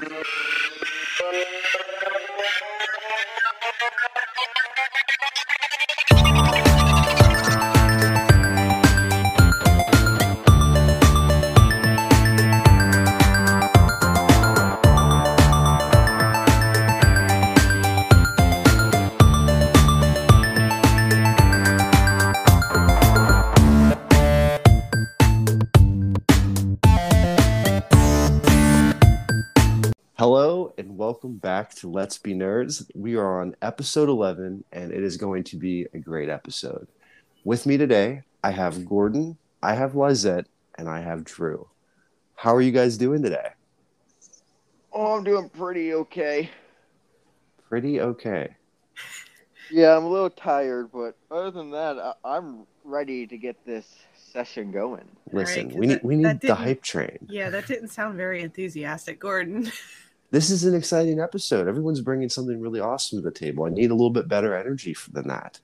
Thank you. Welcome back to Let's Be Nerds. We are on episode 11 and it is going to be a great episode. With me today, I have Gordon, I have Lizette, and I have Drew. How are you guys doing today? Oh, I'm doing pretty okay. Pretty okay. Yeah, I'm a little tired, but other than that, I- I'm ready to get this session going. Listen, 'cause we need that- we need the hype train. Yeah, that didn't sound very enthusiastic, Gordon. This is an exciting episode. Everyone's bringing something really awesome to the table. I need a little bit better energy than that.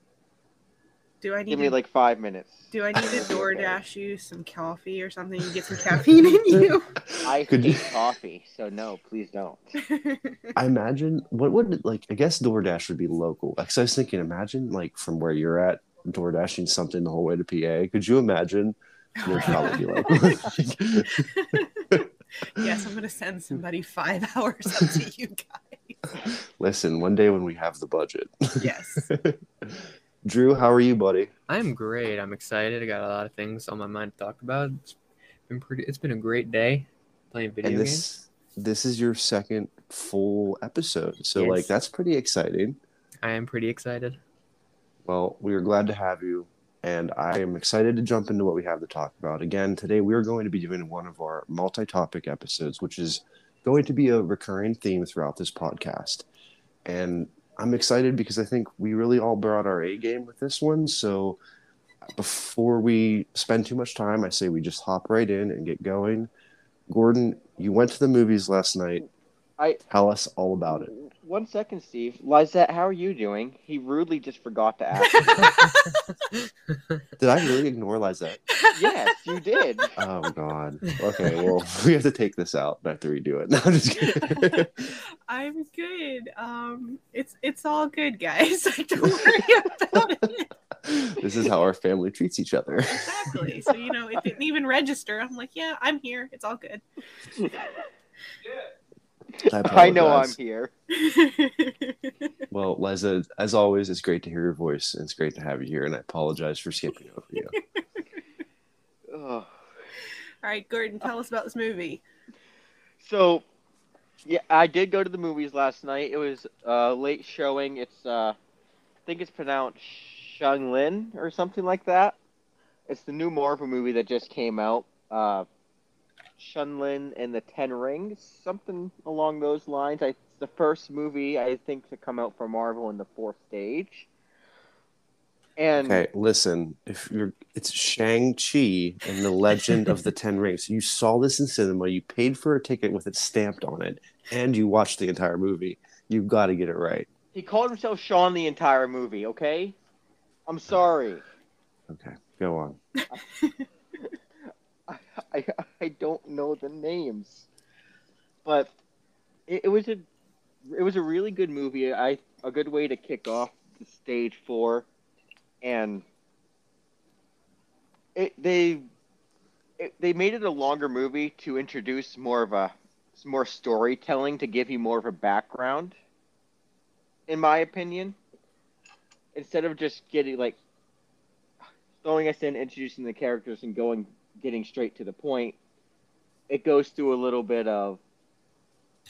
Do I need Give to, me like five minutes. do I need to DoorDash you some coffee or something to get some caffeine in you? I Could hate you- coffee, so no, please don't. I imagine what would like I guess DoorDash would be local. Because I was thinking, imagine like from where you're at, DoorDashing something the whole way to PA. Could you imagine? It would probably be like, yes, I'm gonna send somebody five hours up to you guys. listen, one day when we have the budget. Yes. Drew, how are you, buddy? I'm great. I'm excited. I got a lot of things on my mind to talk about. It's been pretty. It's been a great day playing video and games. this this is your second full episode. So Yes. like that's pretty exciting. I am pretty excited. Well, we are glad to have you, and I am excited to jump into what we have to talk about. Again, today we are going to be doing one of our multi topic episodes, which is going to be a recurring theme throughout this podcast. And I'm excited because I think we really all brought our A game with this one. So before we spend too much time, I say we just hop right in and get going. Gordon, you went to the movies last night. I Tell us all about it. One second, Steve. Lizette, how are you doing? He rudely just forgot to ask. Did I really ignore Lizette? yes, you did. Oh God. Okay, well we have to take this out after we do it. No, I'm just kidding. I'm good. Um, it's it's all good, guys. Don't worry about it. this is how our family treats each other. Exactly. So you know, it didn't even register. I'm like, yeah, I'm here. It's all good. I know I'm here. Well, Liza, as always, it's great to hear your voice, and it's great to have you here. And I apologize for skipping over you. Ugh. all right, Gordon, tell us about this movie. So, yeah, I did go to the movies last night. It was uh, late showing. It's uh, I think it's pronounced Shang Lin or something like that. It's the new Marvel movie that just came out. Uh, Shun Lin and the Ten Rings, something along those lines. I, it's the first movie I think to come out for Marvel in the fourth stage. And Okay, listen. If you're, it's Shang Chi and the Legend of the Ten Rings. You saw this in cinema. You paid for a ticket with it stamped on it, and you watched the entire movie. You've got to get it right. he called himself Sean the entire movie. Okay, I'm sorry. Okay, go on. I, I, don't know the names, but it, it was a it was a really good movie. I a good way to kick off the stage four, and it they it, they made it a longer movie to introduce more of a more storytelling to give you more of a background. In my opinion, instead of just getting like throwing us in, introducing the characters, and going getting straight to the point, it goes through a little bit of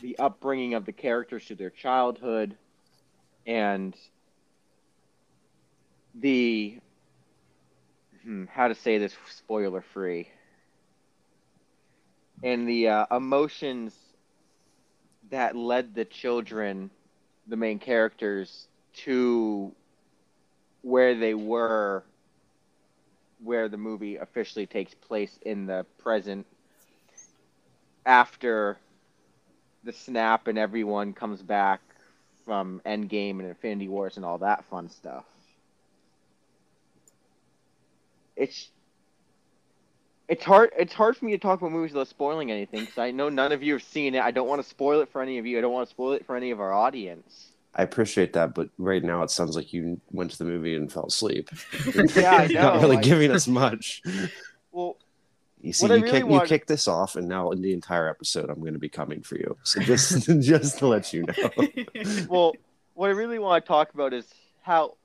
the upbringing of the characters to their childhood and the hmm, how to say this spoiler free and the uh, emotions that led the children the main characters to where they were where the movie officially takes place in the present after the snap and everyone comes back from Endgame and Infinity Wars and all that fun stuff. It's it's hard. It's hard for me to talk about movies without spoiling anything because I know none of you have seen it. I don't want to spoil it for any of you. I don't want to spoil it for any of our audience. I appreciate that, but right now it sounds like you went to the movie and fell asleep. Yeah, I You're not really I- giving us much. Well, You see, you, really kick, want- you kick this off, and now in the entire episode, I'm going to be coming for you. So just, just to let you know. well, what I really want to talk about is how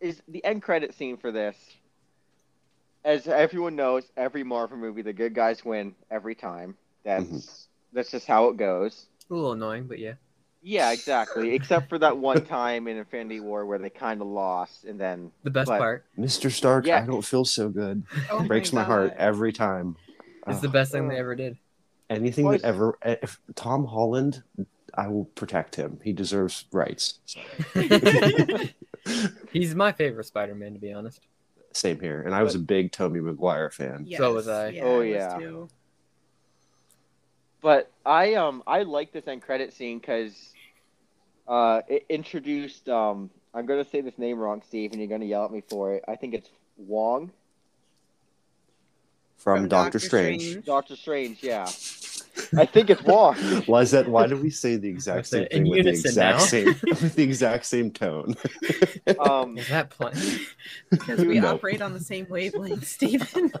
is the end credit scene for this. As everyone knows, every Marvel movie, the good guys win every time. That's Mhm. that's just how it goes. A little annoying, but yeah. Yeah, exactly. Except for that one time in Infinity War where they kind of lost, and then The best But- part Mr. Stark, Yeah. I don't feel so good. Oh Breaks my, heart God. every time. is the Ugh. best thing they ever did. Anything that ever, if Tom Holland, I will protect him. He deserves rights. He's my favorite Spider-Man, to be honest. Same here. And I was a big Tobey Maguire fan. So was I. Yeah, Oh, I was oh, yeah. too. But I um I like this end credit scene because uh it introduced um I'm gonna say this name wrong, Steve, and you're gonna yell at me for it. I think it's Wong, From, Doctor, Strange. Doctor Strange. Yeah, I think it's Wong. Why is that? Why do we say the exact same thing with the exact now. same with the exact same tone? Um, Is that plan? Because we No. operate on the same wavelength, Stephen.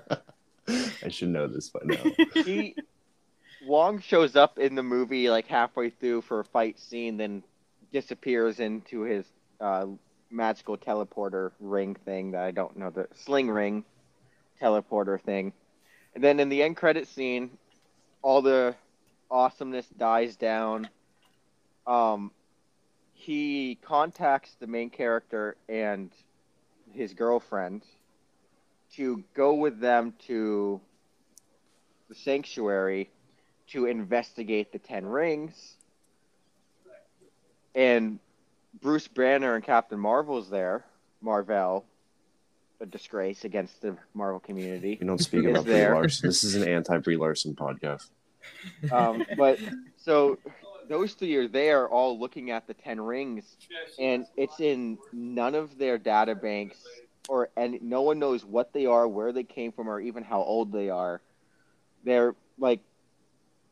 I should know this by now. he Wong shows up in the movie like halfway through for a fight scene, then disappears into his uh, magical teleporter ring thing that I don't know the sling ring teleporter thing, and then in the end credit scene, all the awesomeness dies down. Um, he contacts the main character and his girlfriend to go with them to the sanctuary to investigate the Ten Rings. And Bruce Banner and Captain Marvel's there. Marvel, a disgrace against the Marvel community. We don't speak about Brie. Larson. This is an anti Brie Larson podcast. Um, but so those three are there, all looking at the Ten Rings, and it's in none of their data banks, or and no one knows what they are, where they came from, or even how old they are. They're like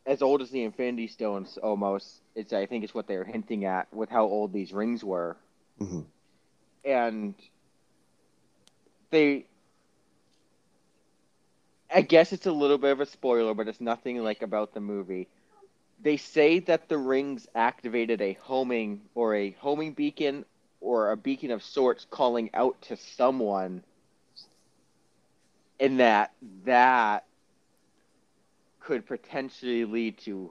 as old as the Infinity Stones, almost. It's I think it's what they're hinting at with how old these rings were, Mhm. and they. I guess it's a little bit of a spoiler, but it's nothing like about the movie. They say that the rings activated a homing or a homing beacon or a beacon of sorts calling out to someone and that that could potentially lead to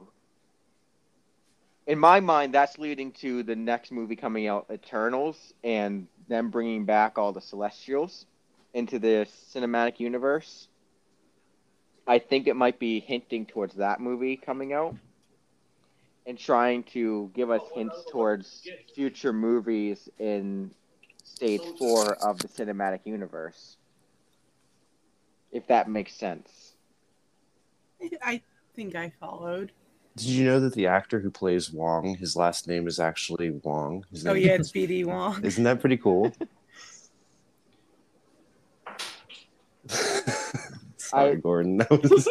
in my mind that's leading to the next movie coming out eternals and them bringing back all the celestials into the cinematic universe. I think it might be hinting towards that movie coming out and trying to give us hints towards future movies in stage four of the cinematic universe if that makes sense I think I followed. Did you know that the actor who plays Wong, his last name is actually Wong? His Oh yeah, it's BD Wong. Isn't that pretty cool? Sorry, I- Gordon. That was-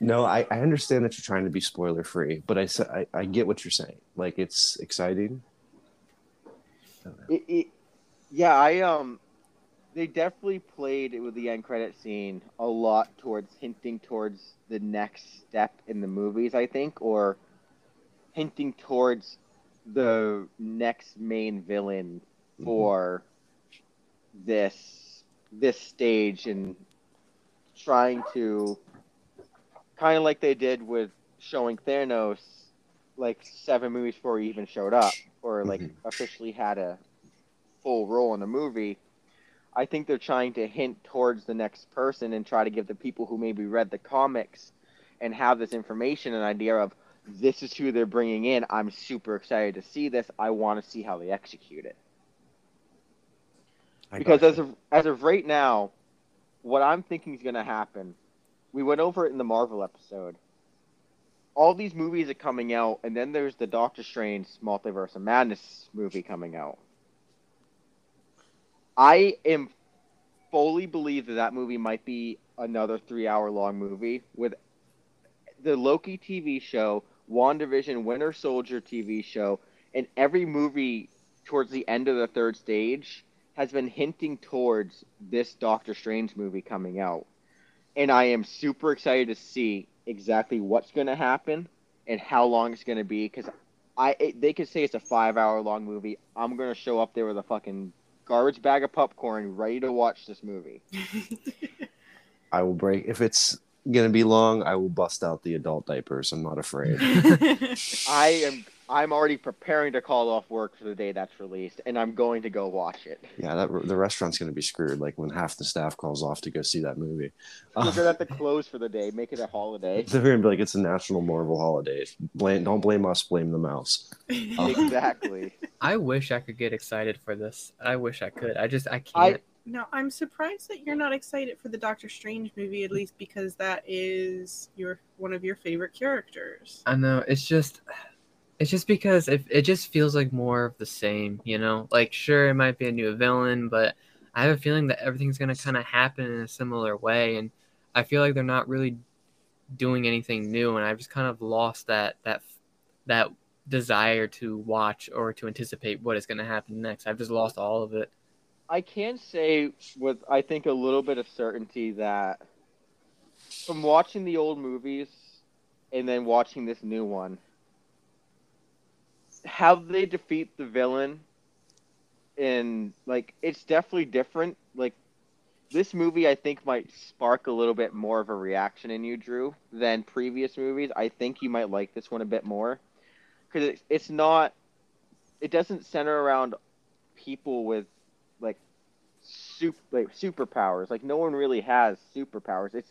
no, I, I understand that you're trying to be spoiler free, but I, sa- I I get what you're saying. Like it's exciting. It, it, yeah, I um, they definitely played with the end credit scene a lot towards hinting towards the next step in the movies, I think, or hinting towards the next main villain for this this stage and trying to kind of like they did with showing Thanos like seven movies before he even showed up or like Mhm. officially had a full role in the movie. I think they're trying to hint towards the next person and try to give the people who maybe read the comics and have this information an idea of this is who they're bringing in. I'm super excited to see this. I want to see how they execute it I because as of as of right now, what I'm thinking is going to happen, we went over it in the Marvel episode. All these movies are coming out, and then there's the Doctor Strange Multiverse of Madness movie coming out. I am fully believe that that movie might be another three-hour-long movie with the Loki TV show, WandaVision, Winter Soldier TV show, and every movie towards the end of the third stage has been hinting towards this Doctor Strange movie coming out. And I am super excited to see exactly what's going to happen and how long it's going to be because I it, they could say it's a five hour long movie. I'm going to show up there with a fucking garbage bag of popcorn ready to watch this movie. I will break if it's gonna be long. I will bust out the adult diapers. I'm not afraid. I am I'm already preparing to call off work for the day that's released, and I'm going to go watch it. yeah, that the restaurant's gonna be screwed. Like when half the staff calls off to go see that movie. We're Uh, gonna have to close for the day, make it a holiday. they're gonna be like, it's a national Marvel holiday. Blame, don't blame us. Blame the mouse. exactly. I wish I could get excited for this. I wish I could. I just I I can't. No, I'm surprised that you're not excited for the Doctor Strange movie, at least because that is your one of your favorite characters. I know it's just it's just because it, it just feels like more of the same, you know? Like sure it might be a new villain, but I have a feeling that everything's going to kind of happen in a similar way and I feel like they're not really doing anything new and I've just kind of lost that that that desire to watch or to anticipate what is going to happen next. I've just lost all of it. I can say with I think a little bit of certainty that from watching the old movies and then watching this new one, how they defeat the villain and like it's definitely different. Like this movie I think might spark a little bit more of a reaction in you, Drew, than previous movies. I think you might like this one a bit more because it's, not it doesn't center around people with like super like superpowers. Like no one really has superpowers. It's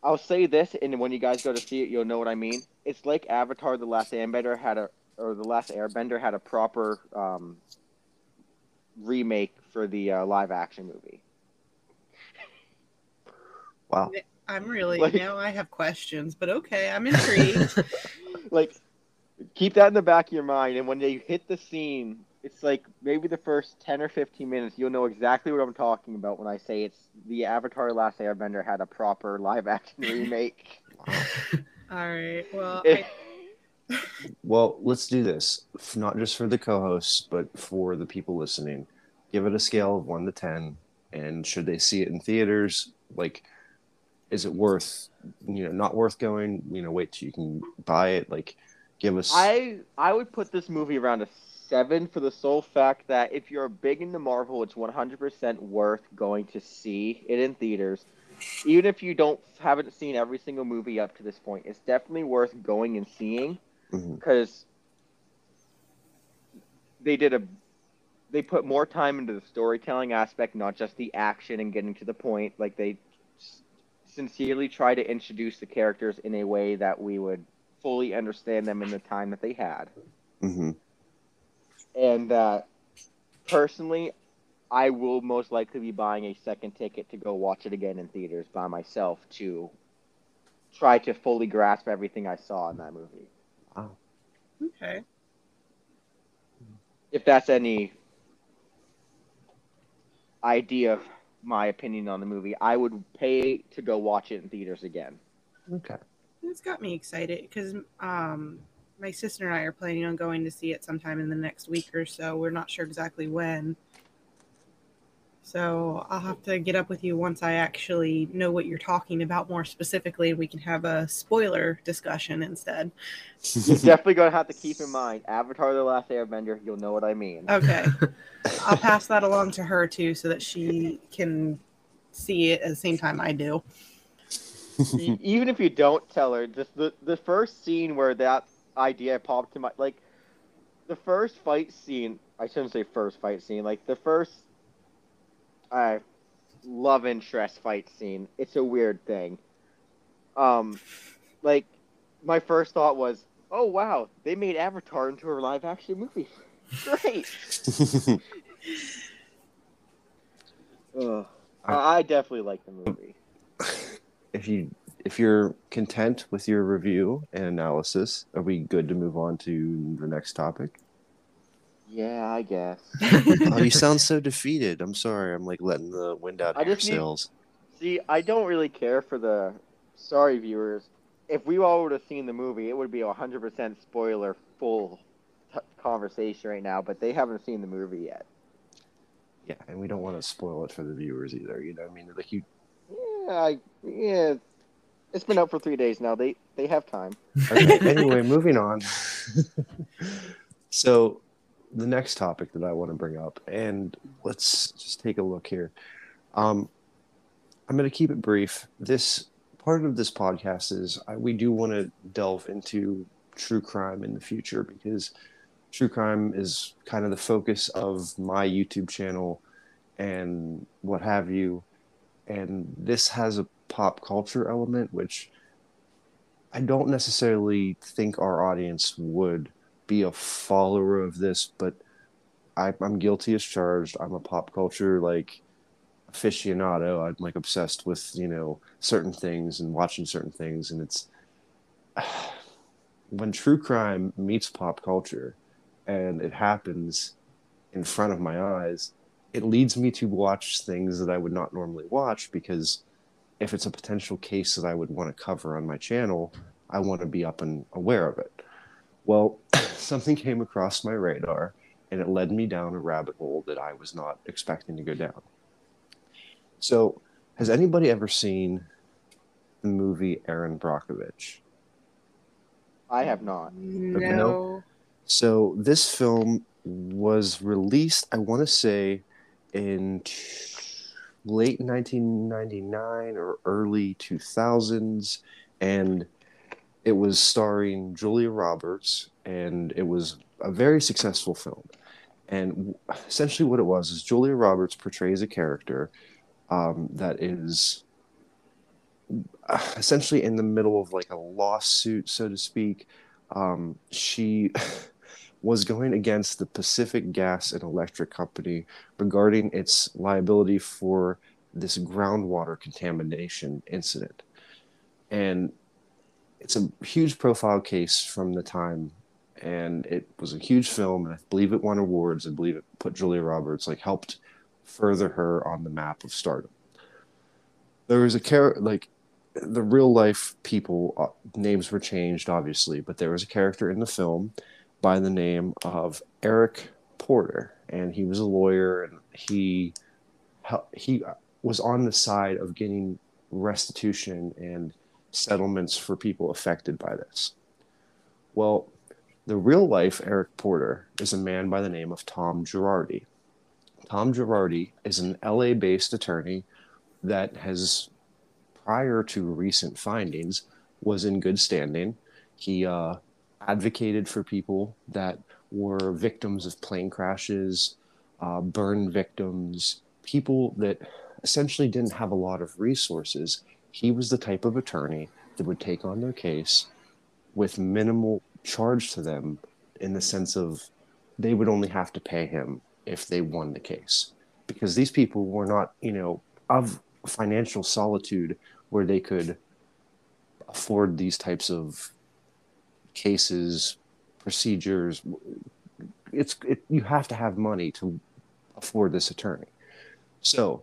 I'll say this, and when you guys go to see it, you'll know what I mean. It's like Avatar: The Last Airbender had a, or The Last Airbender had a proper um, remake for the uh, live action movie. Wow. I'm really Like- now I have questions, but okay, I'm intrigued. like keep that in the back of your mind and when they hit the scene it's like maybe the first 10 or 15 minutes you'll know exactly what i'm talking about when i say it's the avatar last airbender had a proper live action remake All right. Well, It- I, Well, let's do this. Not just for the co-hosts, but for the people listening. Give it a scale of one to ten, and should they see it in theaters? Like, is it worth? You know, not worth going. You know, wait till you can buy it. Like, give us. i i would put this movie around a 7 for the sole fact that if you're big into marvel it's 100% worth going to see it in theaters even if you don't haven't seen every single movie up to this point it's definitely worth going and seeing Mhm. because they did a they put more time into the storytelling aspect not just the action and getting to the point like they sincerely try to introduce the characters in a way that we would fully understand them in the time that they had Mhm. and uh, personally i will most likely be buying a second ticket to go watch it again in theaters by myself to try to fully grasp everything i saw in that movie okay. if that's any idea of my opinion on the movie, I would pay to go watch it in theaters again. Okay. It's got me excited because um, my sister and I are planning on going to see it sometime in the next week or so. We're not sure exactly when. So I'll have to get up with you once I actually know what you're talking about more specifically, and we can have a spoiler discussion instead. You're definitely gonna have to keep in mind Avatar: The Last Airbender. You'll know what I mean. Okay. I'll pass that along to her too, so that she can see it at the same time I do. Even if you don't tell her, just the the first scene where that idea popped to my like, the first fight scene. I shouldn't say first fight scene. Like the first, uh, love interest fight scene. It's a weird thing. Um, like my first thought was, oh wow, they made Avatar into a live action movie. Great. Ugh. I I definitely like the movie. if you if you're content with your review and analysis, are we good to move on to the next topic? Yeah, I guess. oh, you sound so defeated. I'm sorry. I'm like letting the wind out I of your just need- sails. See, I don't really care for the. Sorry, viewers. If we all would have seen the movie, it would be a 100% spoiler full t- conversation right now, but they haven't seen the movie yet. Yeah, and we don't want to spoil it for the viewers either. You know, what I mean, like you. Yeah, I, yeah. It's been out for three days now. They they have time. Okay, anyway, moving on. so, the next topic that I want to bring up, and let's just take a look here. Um, I'm going to keep it brief. This part of this podcast is I, we do want to delve into true crime in the future because true crime is kind of the focus of my YouTube channel and what have you. And this has a pop culture element, which I don't necessarily think our audience would be a follower of this, but I, I'm guilty as charged. I'm a pop culture like aficionado. I'm like obsessed with you know certain things and watching certain things, and it's when true crime meets pop culture, and it happens in front of my eyes. It leads me to watch things that I would not normally watch because if it's a potential case that I would want to cover on my channel, I want to be up and aware of it. Well, something came across my radar and it led me down a rabbit hole that I was not expecting to go down. So, has anybody ever seen the movie Erin Brockovich? I have not. No. So, this film was released, I want to say, in t- late 1999 or early 2000s. And it was starring Julia Roberts, and it was a very successful film. And essentially, what it was is Julia Roberts portrays a character um, that is uh, essentially in the middle of like a lawsuit, so to speak. Um, she was going against the Pacific Gas and Electric Company regarding its liability for this groundwater contamination incident. And it's a huge profile case from the time and it was a huge film and i believe it won awards. I believe it put julia roberts like helped further her on the map of stardom. There was a character like the real life people uh, names were changed obviously but there was a character in the film by the name of eric porter and he was a lawyer and he he was on the side of getting restitution and settlements for people affected by this. Well, the real life Eric Porter is a man by the name of Tom Girardi. Tom Girardi is an LA based attorney that has, prior to recent findings, was in good standing. He uh, advocated for people that were victims of plane crashes, uh, burn victims, people that essentially didn't have a lot of resources he was the type of attorney that would take on their case with minimal charge to them in the sense of they would only have to pay him if they won the case. Because these people were not you know of financial solitude where they could afford these types of cases procedures. It's it, you have to have money to afford this attorney. So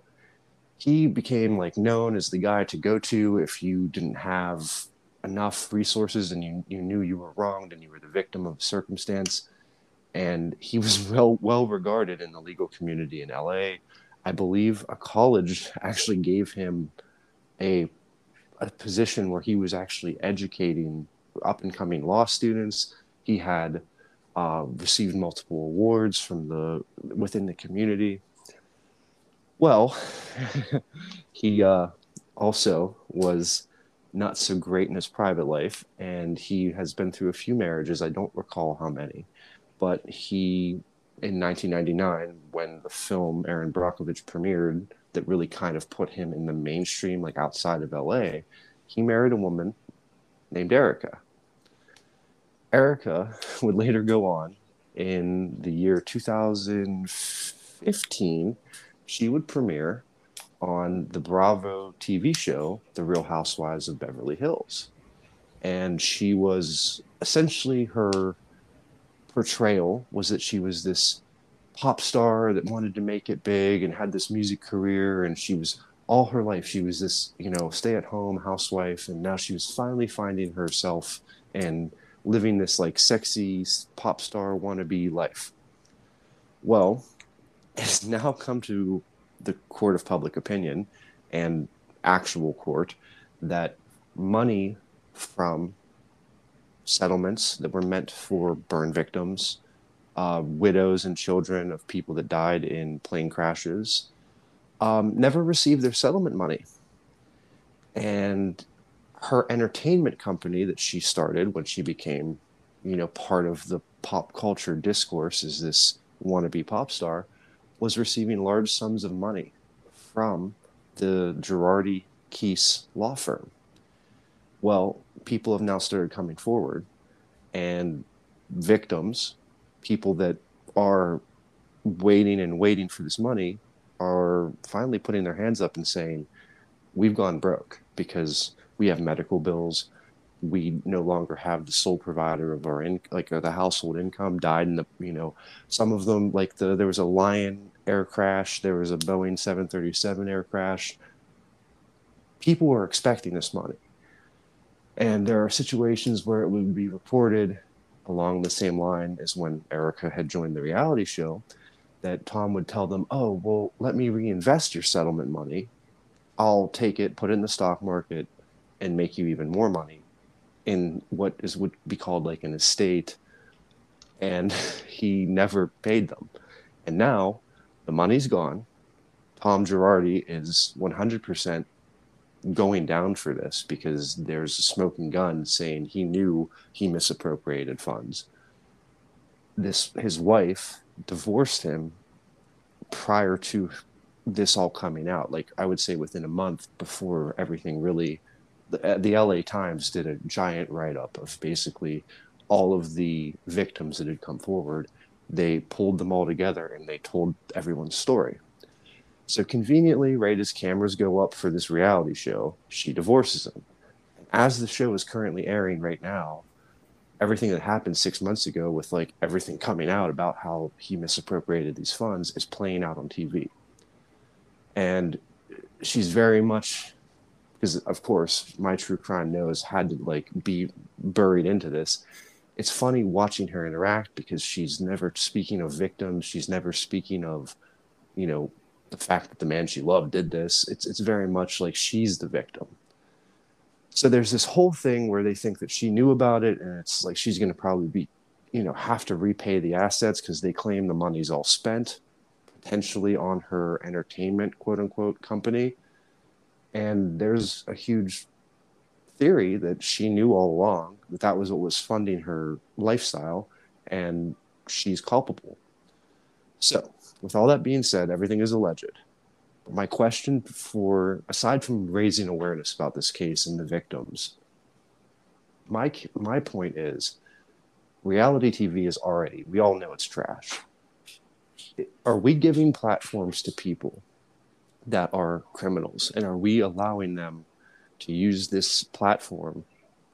he became like known as the guy to go to if you didn't have enough resources and you, you knew you were wronged and you were the victim of circumstance. And he was well well regarded in the legal community in LA I believe a college actually gave him a a position where he was actually educating up and coming law students. He had uh, received multiple awards from the within the community well, he uh, also was not so great in his private life, and he has been through a few marriages. I don't recall how many, but he, in 1999, when the film Erin Brockovich premiered, that really kind of put him in the mainstream, like outside of LA, he married a woman named Erica. Erica would later go on in the year 2015 she would premiere on the Bravo TV show, The Real Housewives of Beverly Hills. And she was essentially her portrayal was that she was this pop star that wanted to make it big and had this music career. And she was all her life she was this you know stay at home housewife. And now she was finally finding herself and living this like sexy pop star wannabe life. Well it's now come to the court of public opinion and actual court that money from settlements that were meant for burn victims uh, widows and children of people that died in plane crashes um, never received their settlement money. And her entertainment company that she started when she became, you know, part of the pop culture discourse as this wannabe pop star, was receiving large sums of money from the Girardi Keese law firm. Well, people have now started coming forward, and victims people that are waiting and waiting for this money are finally putting their hands up and saying, We've gone broke because we have medical bills. We no longer have the sole provider of our in, like the household income died in the you know some of them like the there was a Lion air crash there was a Boeing 737 air crash. People were expecting this money. And there are situations where it would be reported along the same line as when Erica had joined the reality show, that Tom would tell them, "Oh, well, let me reinvest your settlement money. I'll take it, put it in the stock market, and make you even more money in what is would be called like an estate." And he never paid them, and now the money's gone. Tom Girardi is 100% going down for this because there's a smoking gun saying he knew he misappropriated funds. This his wife divorced him prior to this all coming out. Like I would say within a month before everything really the, uh, the LA Times did a giant write up of basically all of the victims that had come forward. They pulled them all together and they told everyone's story. So conveniently, right as cameras go up for this reality show, she divorces him. As the show is currently airing right now, everything that happened six months ago with like everything coming out about how he misappropriated these funds is playing out on TV. And she's very much because of course my true crime nose had to like be buried into this it's funny watching her interact because she's never speaking of victims she's never speaking of you know the fact that the man she loved did this. It's it's very much like she's the victim. So there's this whole thing where they think that she knew about it, and it's like she's going to probably be, you know, have to repay the assets because they claim the money's all spent, potentially on her entertainment quote unquote company. And there's a huge theory that she knew all along that that was what was funding her lifestyle, and she's culpable. So with all that being said, everything is alleged. My question for, aside from raising awareness about this case and the victims, my my point is, reality TV is already. We all know it's trash. Are we giving platforms to people that are criminals, and are we allowing them to use this platform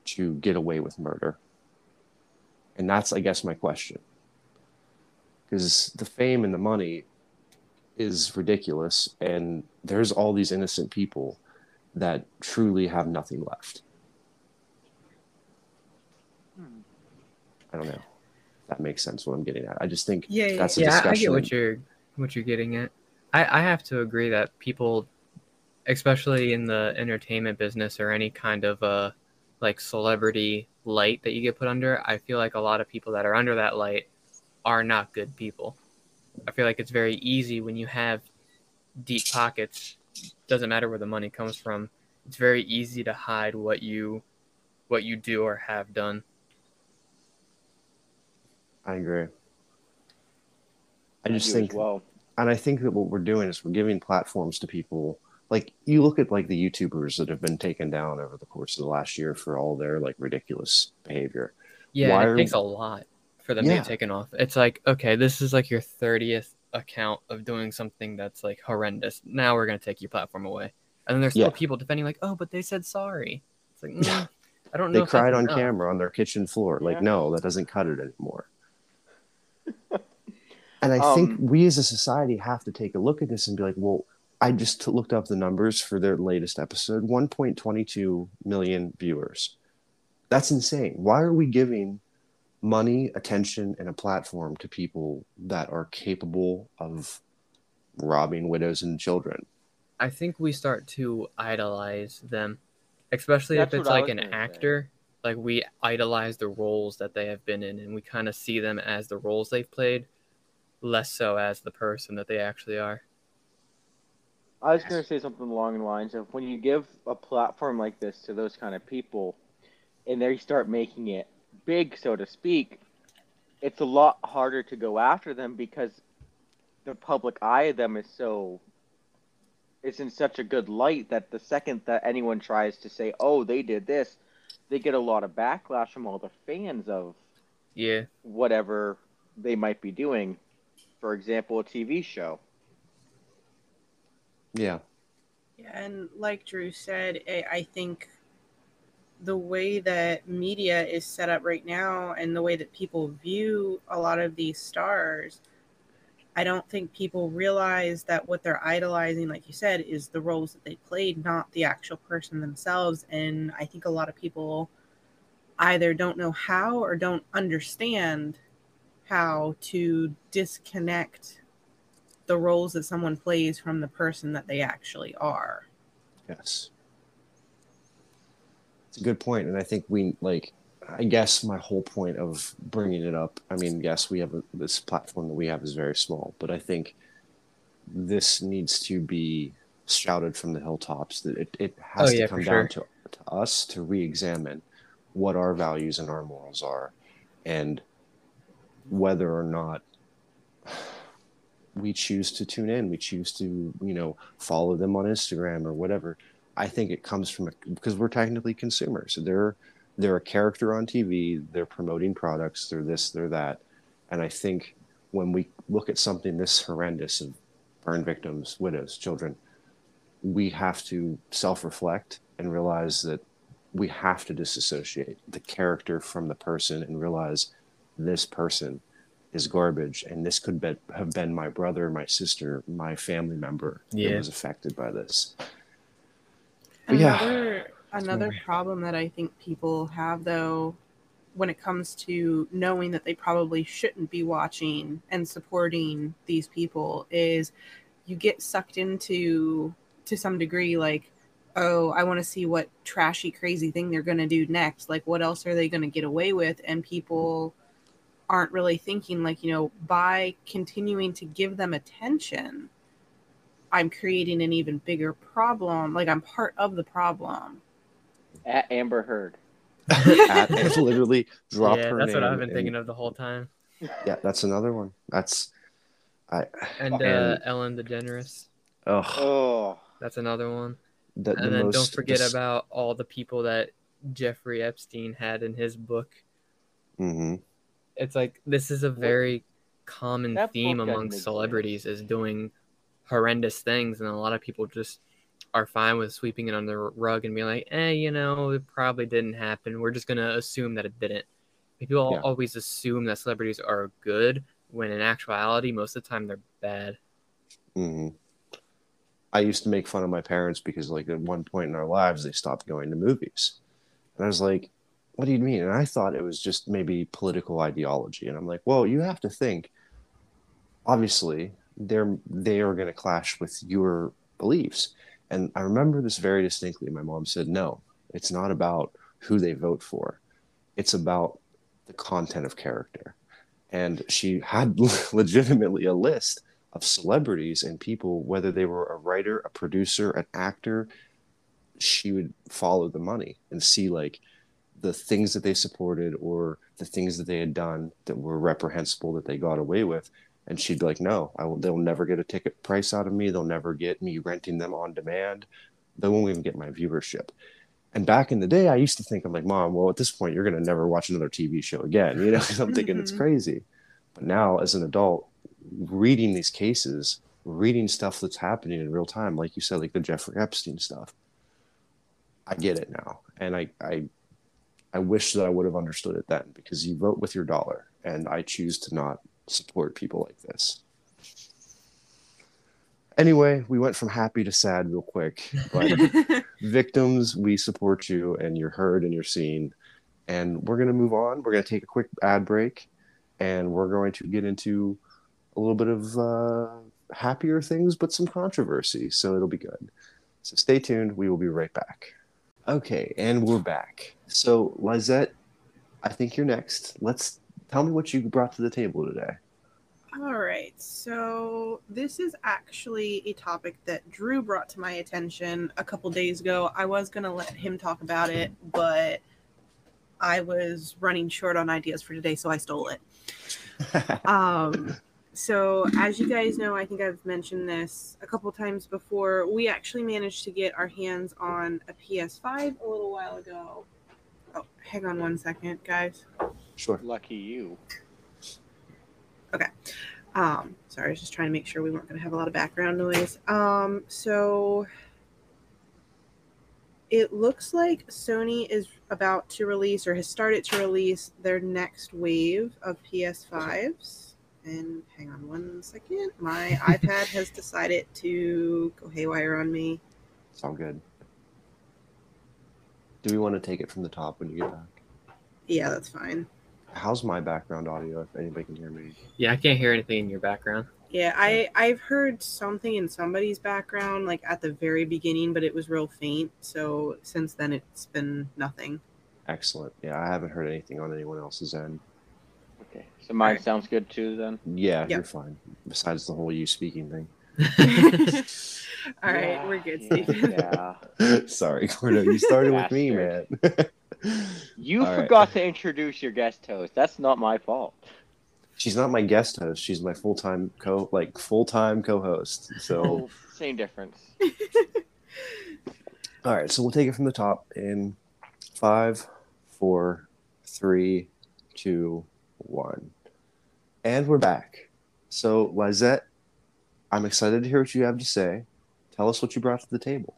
to get away with murder? And that's, I guess, my question. Because the fame and the money is ridiculous and there's all these innocent people that truly have nothing left. I don't know that makes sense what i'm getting at. I just think Yeah, yeah, that's a yeah, I discussion. get what you're what you're getting at. I, I have to agree that people, especially in the entertainment business or any kind of uh like celebrity light that you get put under, I feel like a lot of people that are under that light are not good people. I feel like it's very easy when you have deep pockets. Doesn't matter where the money comes from. It's very easy to hide what you what you do or have done. i agree i I just think well. And I think that what we're doing is we're giving platforms to people. Like you look at like the YouTubers that have been taken down over the course of the last year for all their like ridiculous behavior. Yeah, Why and are- it takes a lot for them to Yeah. get taken off. It's like, okay, this is like your 30th account of doing something that's like horrendous. Now we're going to take your platform away. And then there's still Yeah. people defending, like, oh, but they said sorry. It's like, Yeah. mm, I don't know. They if cried on enough. camera on their kitchen floor. Like, Yeah. no, that doesn't cut it anymore. And I think Um, we as a society have to take a look at this and be like, well, I just looked up the numbers for their latest episode 1.22 million viewers. That's insane. Why are we giving money, attention, and a platform to people that are capable of robbing widows and children? I think we start to idolize them, especially That's if it's like an gonna say. actor. Like we idolize the roles that they have been in, and we kind of see them as the roles they've played, less so as the person that they actually are. I was going to say something along the lines of when you give a platform like this to those kind of people and they start making it big, so to speak, it's a lot harder to go after them because the public eye of them is so. It's in such a good light that the second that anyone tries to say, oh, they did this, they get a lot of backlash from all the fans of Yeah, whatever they might be doing. For example, a TV show. Yeah. Yeah, and like Drew said, I I think the way that media is set up right now and the way that people view a lot of these stars, I don't think people realize that what they're idolizing, like you said, is the roles that they played, not the actual person themselves. And I think a lot of people either don't know how or don't understand how to disconnect the roles that someone plays from the person that they actually are. Yes. It's a good point, and I think we like. I guess my whole point of bringing it up. I mean, yes, we have a, this platform that we have is very small, but I think this needs to be shouted from the hilltops that it, it has Oh, to yeah, come down sure. to, to us to re-examine what our values and our morals are, and whether or not we choose to tune in, we choose to you know follow them on Instagram or whatever. I think it comes from because we're technically consumers. They're they're a character on TV. They're promoting products. They're this. They're that. And I think when we look at something this horrendous of burn victims, widows, children, we have to self-reflect and realize that we have to disassociate the character from the person and realize this person is garbage and this could be, have been my brother my sister my family member Yeah. that was affected by this But yeah. Another another Sorry. problem that I think people have though when it comes to knowing that they probably shouldn't be watching and supporting these people is you get sucked into to some degree like oh I want to see what trashy crazy thing they're going to do next like what else are they going to get away with and people aren't really thinking like you know by continuing to give them attention I'm creating an even bigger problem. Like I'm part of the problem. At Amber Heard. At- and literally drop yeah, her that's what I've been and- thinking of the whole time. yeah that's another one that's i And uh, Ellen DeGeneres, ugh, Oh, that's another one. the, the and then most don't forget dis- about all the people that Jeffrey Epstein had in his book. Mhm. It's like this is a very common That theme among celebrities is doing horrendous things, and a lot of people just are fine with sweeping it under the rug and being like, "Eh, you know, it probably didn't happen. We're just gonna assume that it didn't." People Yeah. always assume that celebrities are good when in actuality, most of the time they're bad. hmm I used to make fun of my parents because, like, at one point in our lives, they stopped going to movies. And I was like, what do you mean? And I thought it was just maybe political ideology. And I'm like, well, you have to think, obviously, they're, they are going to clash with your beliefs. And I remember this very distinctly. My mom said, no, it's not about who they vote for, it's about the content of character. And she had legitimately a list of celebrities and people, whether they were a writer, a producer, an actor, she would follow the money and see like the things that they supported or the things that they had done that were reprehensible that they got away with. And she'd be like, no, I will, they'll never get a ticket price out of me. They'll never get me renting them on demand. They won't even get my viewership. And back in the day, I used to think, I'm like, mom, well, at this point, you're going to never watch another TV show again. You know, I'm thinking it's Mhm. crazy. But now, as an adult, reading these cases, reading stuff that's happening in real time, like you said, like the Jeffrey Epstein stuff, I get it now. And I, I, I wish that I would have understood it then because you vote with your dollar, and I choose to not support people like this. Anyway, we went from happy to sad real quick, but victims, we support you and you're heard and you're seen. And we're going to move on. We're going to take a quick ad break and we're going to get into a little bit of uh, happier things, but some controversy. So it'll be good. So stay tuned. We will be right back. Okay, and we're back. So, Lizette, I think you're next. Let's tell me what you brought to the table today. All right. So, this is actually a topic that Drew brought to my attention a couple days ago. I was going to let him talk about it, but I was running short on ideas for today, so I stole it. um, so, as you guys know, I think I've mentioned this a couple times before. We actually managed to get our hands on a PS5 a little while ago. Oh, hang on one second, guys. Sure. Lucky you. Okay um, sorry, I was just trying to make sure we weren't going to have a lot of background noise. Um, so it looks like Sony is about to release or has started to release their next wave of PS5s. And hang on one second. My iPad has decided to go haywire on me. It's all good. Do we want to take it from the top when you get back? Yeah, that's fine. How's my background audio if anybody can hear me? Yeah, I can't hear anything in your background. Yeah, I I've heard something in somebody's background like at the very beginning, but it was real faint. So since then, it's been nothing. Excellent. Yeah, I haven't heard anything on anyone else's end. Okay. So mine Alright. sounds good too then. Yeah, Yep. you're fine. Besides the whole you speaking thing. All right, Yeah, we're good, yeah, Stephen. Yeah. Sorry, Gordo. You started with me, man. You All right. forgot to introduce your guest host. That's not my fault. She's not my guest host. She's my full time co like full time co host. So Oh, Same difference. all right, so we'll take it from the top in five, four, three, two, one. And we're back. So Lizette, I'm excited to hear what you have to say. Tell us what you brought to the table.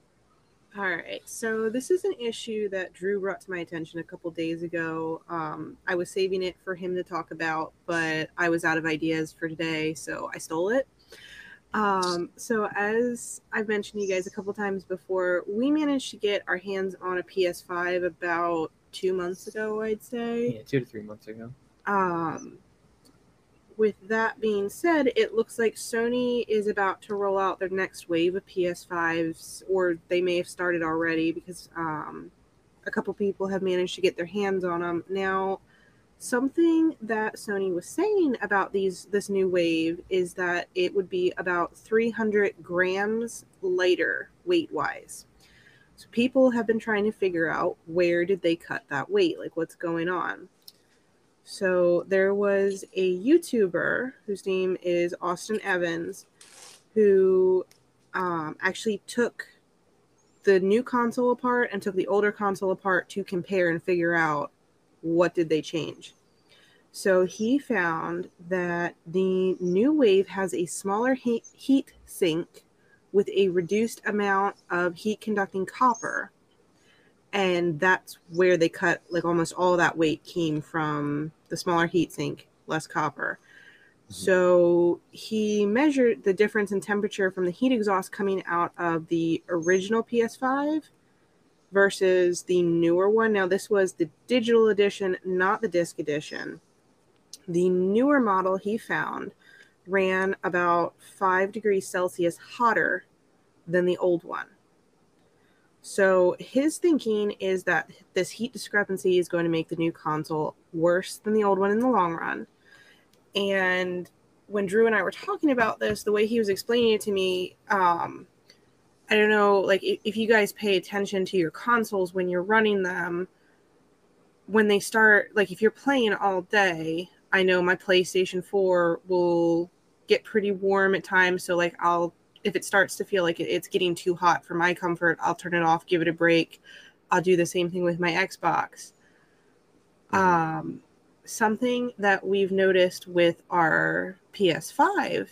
All right, so this is an issue that Drew brought to my attention a couple days ago. Um, I was saving it for him to talk about, but I was out of ideas for today, so I stole it. Um, so as I've mentioned to you guys a couple times before, we managed to get our hands on a PS5 about two months ago, I'd say. yeah, two to three months ago. Um, with that being said, it looks like Sony is about to roll out their next wave of PS5s, or they may have started already because um, a couple people have managed to get their hands on them. Now, something that Sony was saying about these this new wave is that it would be about 300 grams lighter weight wise. So people have been trying to figure out where did they cut that weight, like what's going on. So there was a YouTuber whose name is Austin Evans, who um, actually took the new console apart and took the older console apart to compare and figure out what did they change. So he found that the new wave has a smaller heat, heat sink with a reduced amount of heat conducting copper and that's where they cut like almost all that weight came from the smaller heatsink, less copper. Mhm. So he measured the difference in temperature from the heat exhaust coming out of the original PS5 versus the newer one. Now this was the digital edition, not the disc edition. The newer model he found ran about 5 degrees Celsius hotter than the old one. So his thinking is that this heat discrepancy is going to make the new console worse than the old one in the long run. And when Drew and I were talking about this, the way he was explaining it to me, um, I don't know, like if, you guys pay attention to your consoles when you're running them, when they start, like if you're playing all day, I know my PlayStation 4 will get pretty warm at times. So like I'll if it starts to feel like it's getting too hot for my comfort, I'll turn it off, give it a break. I'll do the same thing with my Xbox. Um, something that we've noticed with our PS5,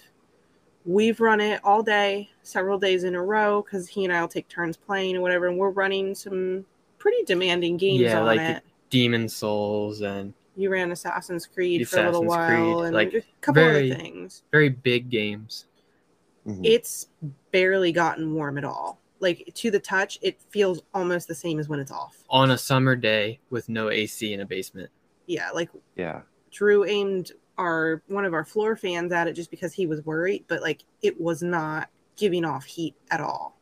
we've run it all day, several days in a row, because he and I will take turns playing or whatever, and we're running some pretty demanding games Yeah, on like it. Demon's Souls and You ran Assassin's Creed The for a little Assassin's while, Creed, and like, a couple very- other things. Very big games. Mhm. It's barely gotten warm at all. Like to the touch, it feels almost the same as when it's off. On a summer day with no AC in a basement. Yeah, like yeah. Drew aimed our one of our floor fans at it just because he was worried, but like it was not giving off heat at all.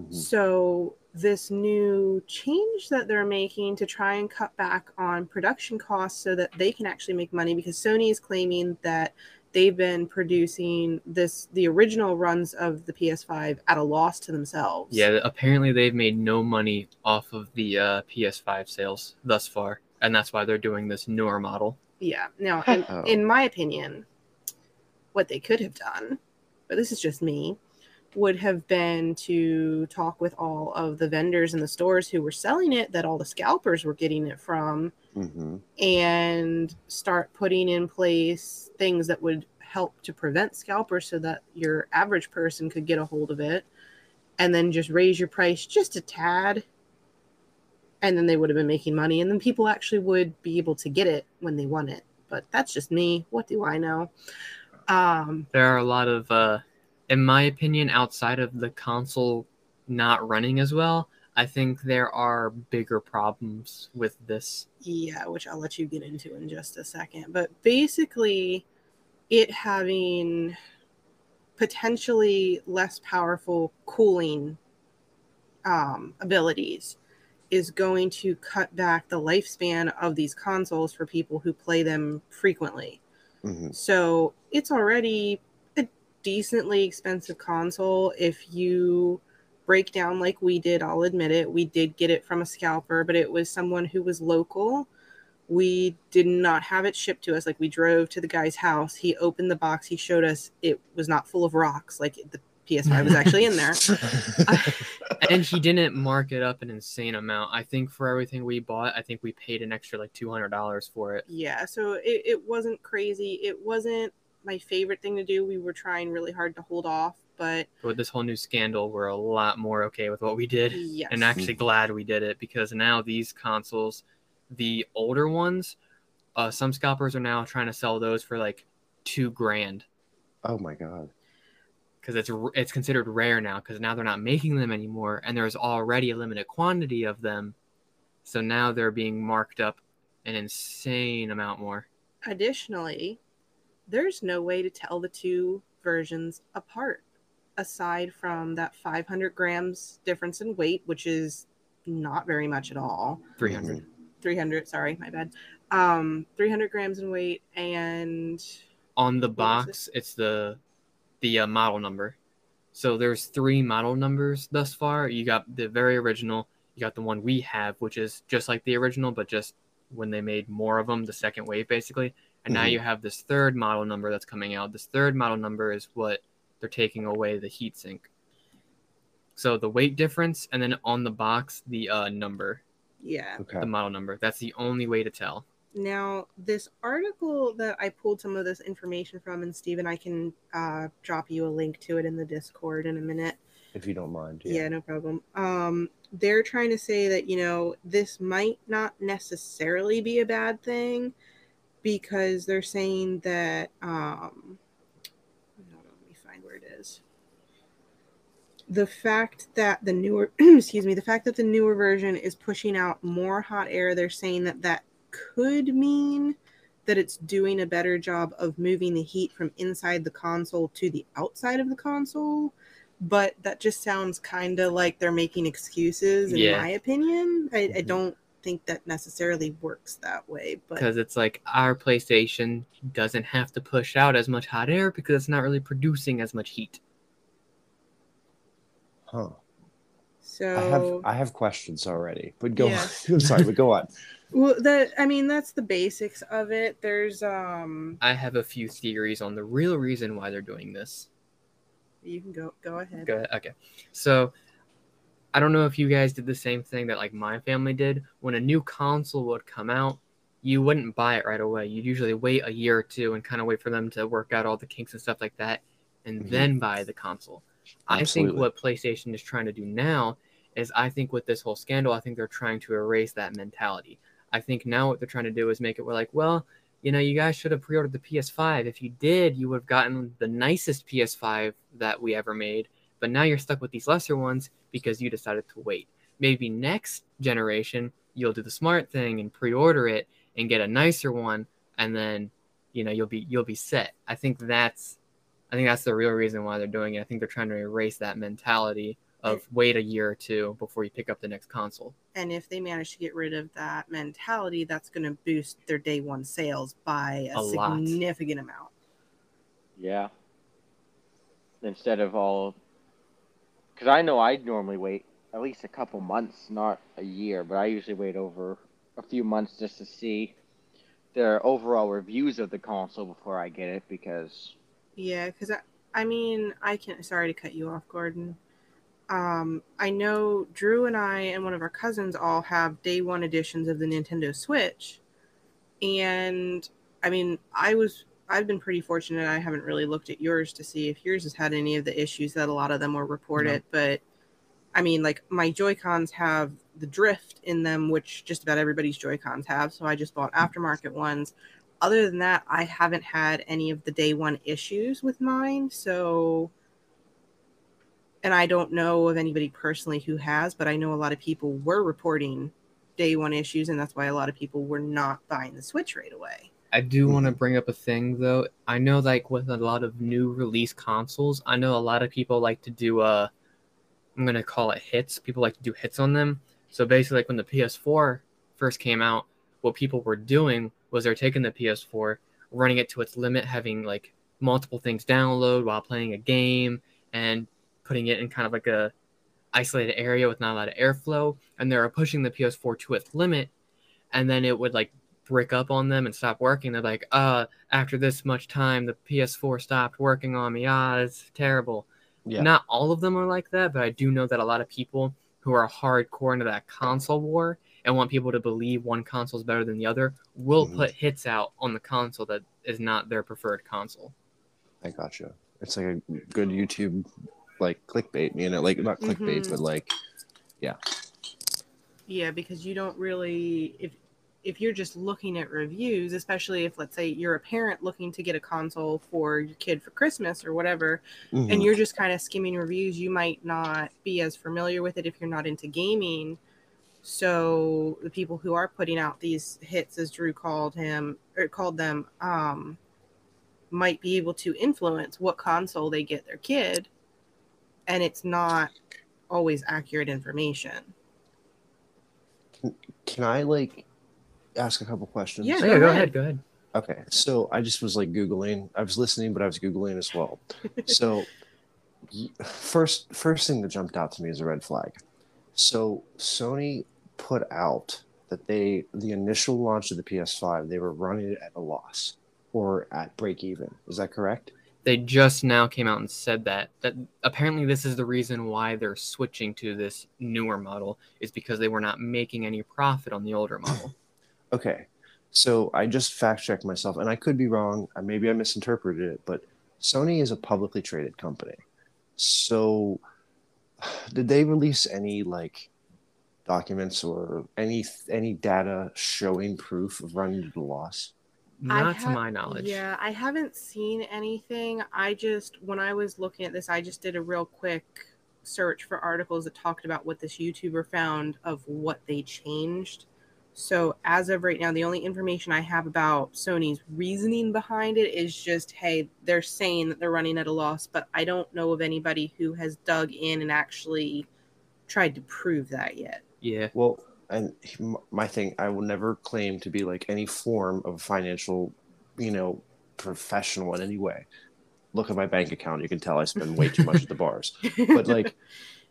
Mhm. So this new change that they're making to try and cut back on production costs so that they can actually make money because Sony is claiming that they've been producing this the original runs of the PS5 at a loss to themselves. Yeah, apparently they've made no money off of the uh, PS5 sales thus far, and that's why they're doing this newer model. Yeah. Now, in, Oh. in my opinion, what they could have done, but this is just me, would have been to talk with all of the vendors in the stores who were selling it that all the scalpers were getting it from Mhm. and start putting in place things that would help to prevent scalpers so that your average person could get a hold of it. And then just raise your price just a tad and then they would have been making money and then people actually would be able to get it when they want it. But that's just me. What do i know? Um There are a lot of, uh, in my opinion, outside of the console not running as well, I think there are bigger problems with this. Yeah, which I'll let you get into in just a second. But basically, it having potentially less powerful cooling um, abilities is going to cut back the lifespan of these consoles for people who play them frequently. Mhm. So it's already a decently expensive console. If you break down like we did, I'll admit it, we did get it from a scalper, but it was someone who was local. We did not have it shipped to us. Like we drove to the guy's house. He opened the box. He showed us it was not full of rocks. Like the PS5 was actually in there. and he didn't mark it up an insane amount. I think for everything we bought, I think we paid an extra like two hundred dollars for it. Yeah, so it, it wasn't crazy. It wasn't my favorite thing to do. We were trying really hard to hold off, but With this whole new scandal, we're a lot more okay with what we did, yes. and actually glad we did it because now these consoles, the older ones, uh, some scalpers are now trying to sell those for like two grand oh my god. because it's it's considered rare now because now they're not making them anymore, and there's already a limited quantity of them, so now they're being marked up an insane amount more. Additionally, there's no way to tell the two versions apart aside from that 500 grams difference in weight, which is not very much at all. Three hundred. 300, sorry, my bad. Um, 300 grams in weight and on the What was box it's the the uh, model number so there's three model numbers thus far you got the very original you got the one we have which is just like the original but just when they made more of them the second wave basically and now Mhm. you have this third model number that's coming out this third model number is what they're taking away the heat sink so the weight difference and then on the box the uh, number yeah. Okay. the model number that's the only way to tell Now, this article that I pulled some of this information from, and Stephen, I can uh, drop you a link to it in the Discord in a minute. If you don't mind. Yeah, no problem. Um, they're trying to say that, you know, this might not necessarily be a bad thing because they're saying that, um, hold on, let me find where it is. The fact that the newer, excuse me, the fact that the newer version is pushing out more hot air, they're saying that that could mean that it's doing a better job of moving the heat from inside the console to the outside of the console but that just sounds kind of like they're making excuses in Yeah. my opinion I, I Mhm. don't think that necessarily works that way because it's like our PlayStation doesn't have to push out as much hot air because it's not really producing as much heat. Huh. so I have I have questions already, but go Yeah. on. I'm sorry, but go on. well that i mean that's the basics of it there's um I have a few theories on the real reason why they're doing this. you can go go ahead Go ahead. Okay. So I don't know if you guys did the same thing that like my family did. When a new console would come out, you wouldn't buy it right away. You'd usually wait a year or two and kind of wait for them to work out all the kinks and stuff like that and Mhm. then buy the console. I think what PlayStation is trying to do now is I think with this whole scandal, I think they're trying to erase that mentality. I think now what they're trying to do is make it where like, well, you know, you guys should have pre-ordered the PS5. If you did, you would have gotten the nicest PS5 that we ever made. But now you're stuck with these lesser ones because you decided to wait. Maybe next generation you'll do the smart thing and pre-order it and get a nicer one, and then you know you'll be you'll be set. I think that's I think that's the real reason why they're doing it. I think they're trying to erase that mentality of wait a year or two before you pick up the next console. And if they manage to get rid of that mentality, that's going to boost their day one sales by a, A lot. significant amount. Yeah. Instead of all, because I know I'd normally wait at least a couple months, not a year, but I usually wait over a few months just to see their overall reviews of the console before I get it because Yeah, because I, I mean, I can't. Sorry to cut you off, Gordon. Um, I know Drew and I and one of our cousins all have day one editions of the Nintendo Switch, and I mean, I was I've been pretty fortunate. I haven't really looked at yours to see if yours has had any of the issues that a lot of them were reported, but I mean, like my Joy Cons have the drift in them, which just about everybody's Joy Cons have. So I just bought aftermarket ones. Other than that, I haven't had any of the day one issues with mine. So, and I don't know of anybody personally who has, but I know a lot of people were reporting day one issues, and that's why a lot of people were not buying the Switch right away. I do want to bring up a thing though. I know like with a lot of new release consoles, I know a lot of people like to do uh I'm gonna call it hits. People like to do hits on them. So basically like when the PS4 first came out, what people were doing was they're taking the PS4, running it to its limit, having like multiple things download while playing a game and putting it in kind of like a isolated area with not a lot of airflow, and they were pushing the PS4 to its limit, and then it would like brick up on them and stop working. They're like, uh, after this much time, the PS4 stopped working on me. Ah, it's terrible. Yeah. Not all of them are like that, but I do know that a lot of people who are hardcore into that console war and want people to believe one console is better than the other will Mhm. put hits out on the console that is not their preferred console. I gotcha. It's like a good YouTube like clickbait, you know, like not clickbait, Mhm. but like Yeah, Yeah, because you don't really if if you're just looking at reviews, especially if let's say you're a parent looking to get a console for your kid for Christmas or whatever, mhm. and you're just kind of skimming reviews, you might not be as familiar with it if you're not into gaming. So the people who are putting out these hits, as Drew called him or called them, um, might be able to influence what console they get their kid, and it's not always accurate information. can I like ask a couple questions? Yeah. Oh, go go ahead. ahead, go ahead. Okay, so I just was like googling. I was listening, but I was googling as well. So, first, first thing that jumped out to me is a red flag. So Sony put out that they the initial launch of the PS5 they were running it at a loss or at break even. Is that correct? They just now came out and said that that apparently this is the reason why they're switching to this newer model is because they were not making any profit on the older model. Okay, so I just fact checked myself, and I could be wrong. Maybe I misinterpreted it, but Sony is a publicly traded company. So, did they release any like documents or any any data showing proof of running at a loss? I Not to my knowledge. Yeah, I haven't seen anything. I just, when I was looking at this, I just did a real quick search for articles that talked about what this YouTuber found of what they changed. So, as of right now, the only information I have about Sony's reasoning behind it is just, hey, they're saying that they're running at a loss, but I don't know of anybody who has dug in and actually tried to prove that yet. Yeah. Well, and my thing, I will never claim to be like any form of a financial, you know, professional in any way. Look at my bank account; you can tell I spend way too much at the bars. But like,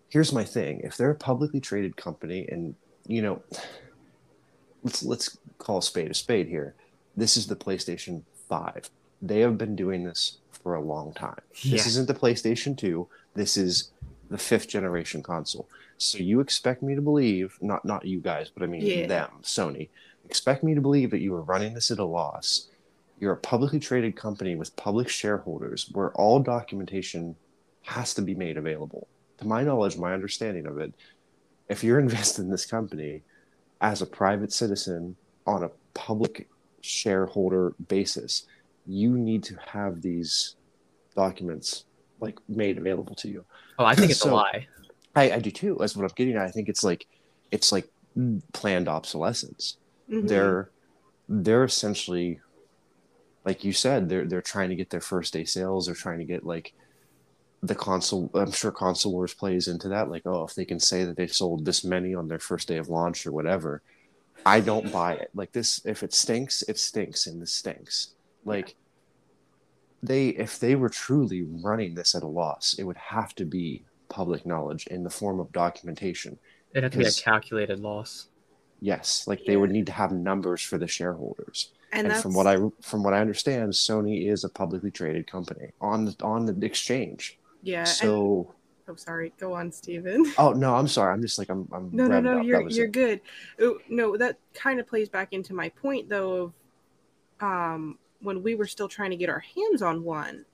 here's my thing: if they're a publicly traded company, and you know, let's let's call a spade a spade here. This is the PlayStation Five. They have been doing this for a long time. Yeah. This isn't the PlayStation 2. This is the fifth generation console. So you expect me to believe, not not you guys, but I mean Yeah. them, Sony, expect me to believe that you are running this at a loss. You're a publicly traded company with public shareholders where all documentation has to be made available. To my knowledge, my understanding of it, if you're invested in this company as a private citizen on a public shareholder basis, you need to have these documents like made available to you. Oh, I think it's So- a lie. I, I do too. That's what I'm getting at. I think it's like it's like planned obsolescence. Mhm. They're they're essentially like you said, they're they're trying to get their first day sales, they're trying to get like the console I'm sure console wars plays into that. Like, oh, if they can say that they sold this many on their first day of launch or whatever, I don't buy it. Like this if it stinks, it stinks and this stinks. Like they if they were truly running this at a loss, it would have to be public knowledge in the form of documentation. It'd have to be a calculated loss. Yes, like they would need to have numbers for the shareholders. and, And, from what I from what I understand, Sony is a publicly traded company on the on the exchange. Yeah. and, so, oh, sorry. Go on, Steven. oh no, I'm sorry. I'm just like I'm I'm No, no, no. up. You're you're it. good. Oh, no, that kind of plays back into my point though of um when we were still trying to get our hands on one,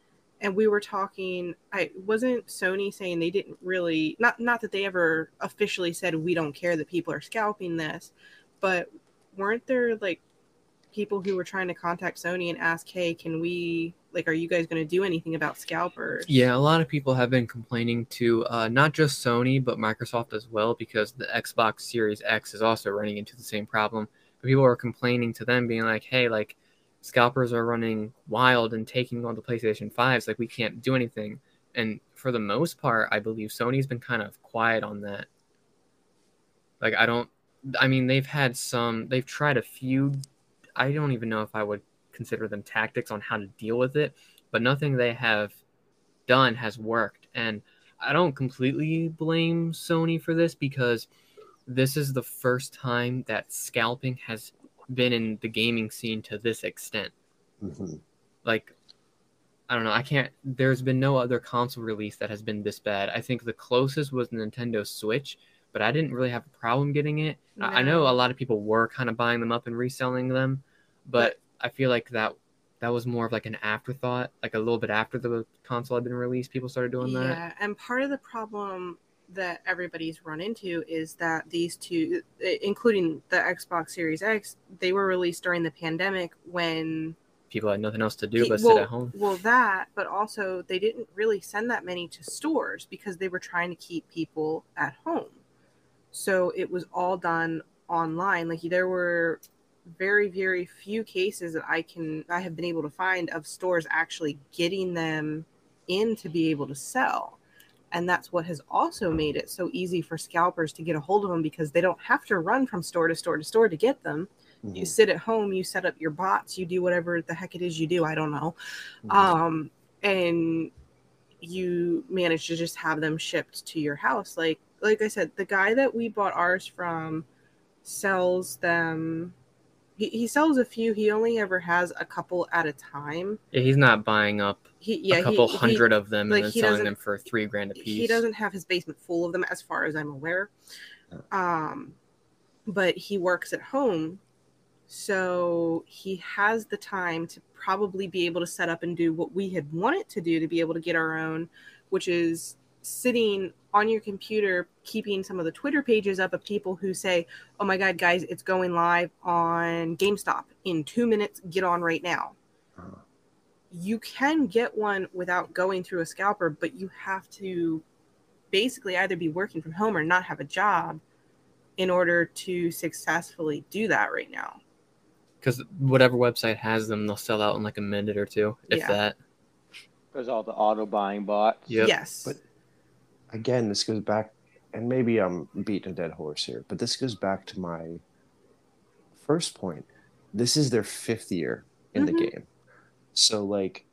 and we were talking. I wasn't Sony saying they didn't really not not that they ever officially said we don't care that people are scalping this, but weren't there like people who were trying to contact Sony and ask, hey, can we like, are you guys going to do anything about scalpers? Yeah, a lot of people have been complaining to uh, not just Sony but Microsoft as well because the Xbox Series X is also running into the same problem. but People are complaining to them, being like, "Hey, like scalpers are running wild and taking all the PlayStation fives. Like we can't do anything." And for the most part, I believe Sony's been kind of quiet on that. Like I don't. I mean, they've had some. They've tried a few. I don't even know if I would consider them tactics on how to deal with it, but nothing they have done has worked. And I don't completely blame Sony for this because this is the first time that scalping has been in the gaming scene to this extent. Mhm. Like, I don't know. I can't. There's been no other console release that has been this bad. I think the closest was Nintendo Switch, but I didn't really have a problem getting it. I I know a lot of people were kind of buying them up and reselling them, but I feel like that that was more of like an afterthought, like a little bit after the console had been released. People started doing that. Yeah, and part of the problem that everybody's run into is that these two, including the Xbox Series X, they were released during the pandemic when People had nothing else to do but well, sit at home. Well, that, but also they didn't really send that many to stores because they were trying to keep people at home. So it was all done online. Like there were very very few cases that I can I have been able to find of stores actually getting them in to be able to sell. And that's what has also made it so easy for scalpers to get a hold of them because they don't have to run from store to store to store to get them. You sit at home, you set up your bots, you do whatever the heck it is you do. I don't know. Mhm. Um, and you manage to just have them shipped to your house. Like like I said, the guy that we bought ours from sells them. He, he sells a few. He only ever has a couple at a time. Yeah, he's not buying up He yeah a couple he, hundred of them like, and then selling them for three grand a piece. he doesn't have his basement full of them as far as I'm aware. Um, but he works at home, so he has the time to probably be able to set up and do what we had wanted to do to be able to get our own, which is sitting on your computer keeping some of the Twitter pages up of people who say, "Oh my god, guys, it's going live on GameStop in 2 minutes. Get on right now." Uh-huh. You can get one without going through a scalper, but you have to basically either be working from home or not have a job in order to successfully do that right now. because whatever website has them, they'll sell out in like a minute or two, if Yeah. that. There's all the auto buying bots. Yep. Yes. But- again, this goes back, and maybe I'm beating a dead horse here, but this goes back to my first point. This is their fifth year in Mhm. the game. So, like,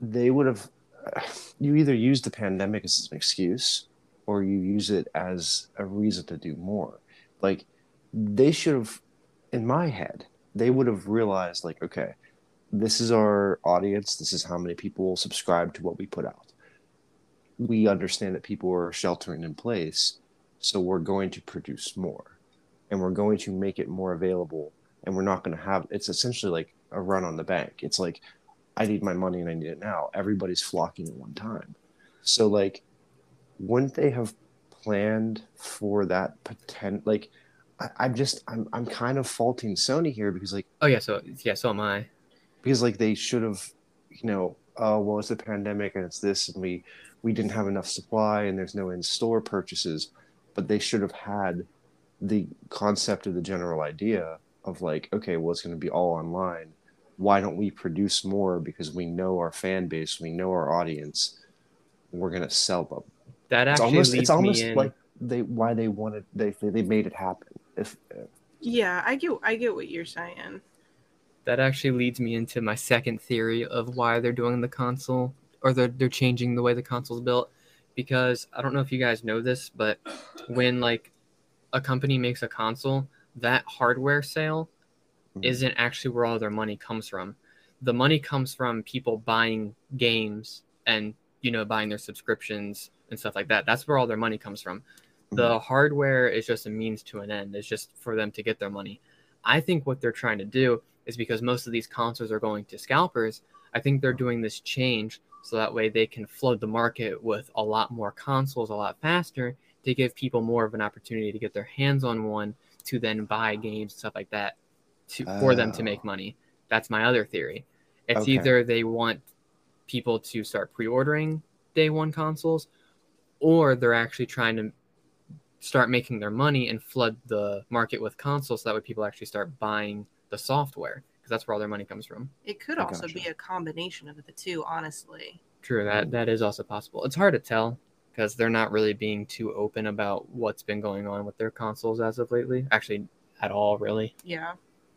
they would have, you either use the pandemic as an excuse or you use it as a reason to do more. Like, they should have, in my head, they would have realized, like, okay, this is our audience, this is how many people will subscribe to what we put out we understand that people are sheltering in place, so we're going to produce more, and we're going to make it more available, and we're not going to have. It's essentially like a run on the bank. It's like I need my money and I need it now. Everybody's flocking at one time, so like, wouldn't they have planned for that potential? Like, I, I'm just I'm I'm kind of faulting Sony here because like Oh yeah, so yeah, so am I. because like they should have, you know, oh well, it's a pandemic and it's this and we we didn't have enough supply and there's no in store purchases, but they should have had the concept of the general idea of like, okay, well, it's going to be all online. Why don't we produce more because we know our fan base, we know our audience, and we're going to sell them. That It's actually almost leads it's almost me in. like they why they wanted they they made it happen. If Yeah, I get I get what you're saying. that actually leads me into my second theory of why they're doing the console or they're, they're changing the way the console's built because i don't know if you guys know this but when like a company makes a console that hardware sale Mhm. isn't actually where all their money comes from. The money comes from people buying games and you know buying their subscriptions and stuff like that. That's where all their money comes from. The hardware is just a means to an end. It's just for them to get their money. I think what they're trying to do is because most of these consoles are going to scalpers i think they're doing this change so that way they can flood the market with a lot more consoles a lot faster to give people more of an opportunity to get their hands on one to then buy games and stuff like that to for them to Oh. make money that's my other theory it's Okay. either they want people to start pre-ordering day one consoles or they're actually trying to start making their money and flood the market with consoles so that way people actually start buying the software that's where all their money comes from It could I also gotcha. be a combination of the two, honestly. true that that is also possible it's hard to tell because they're not really being too open about what's been going on with their consoles as of lately actually at all really Yeah.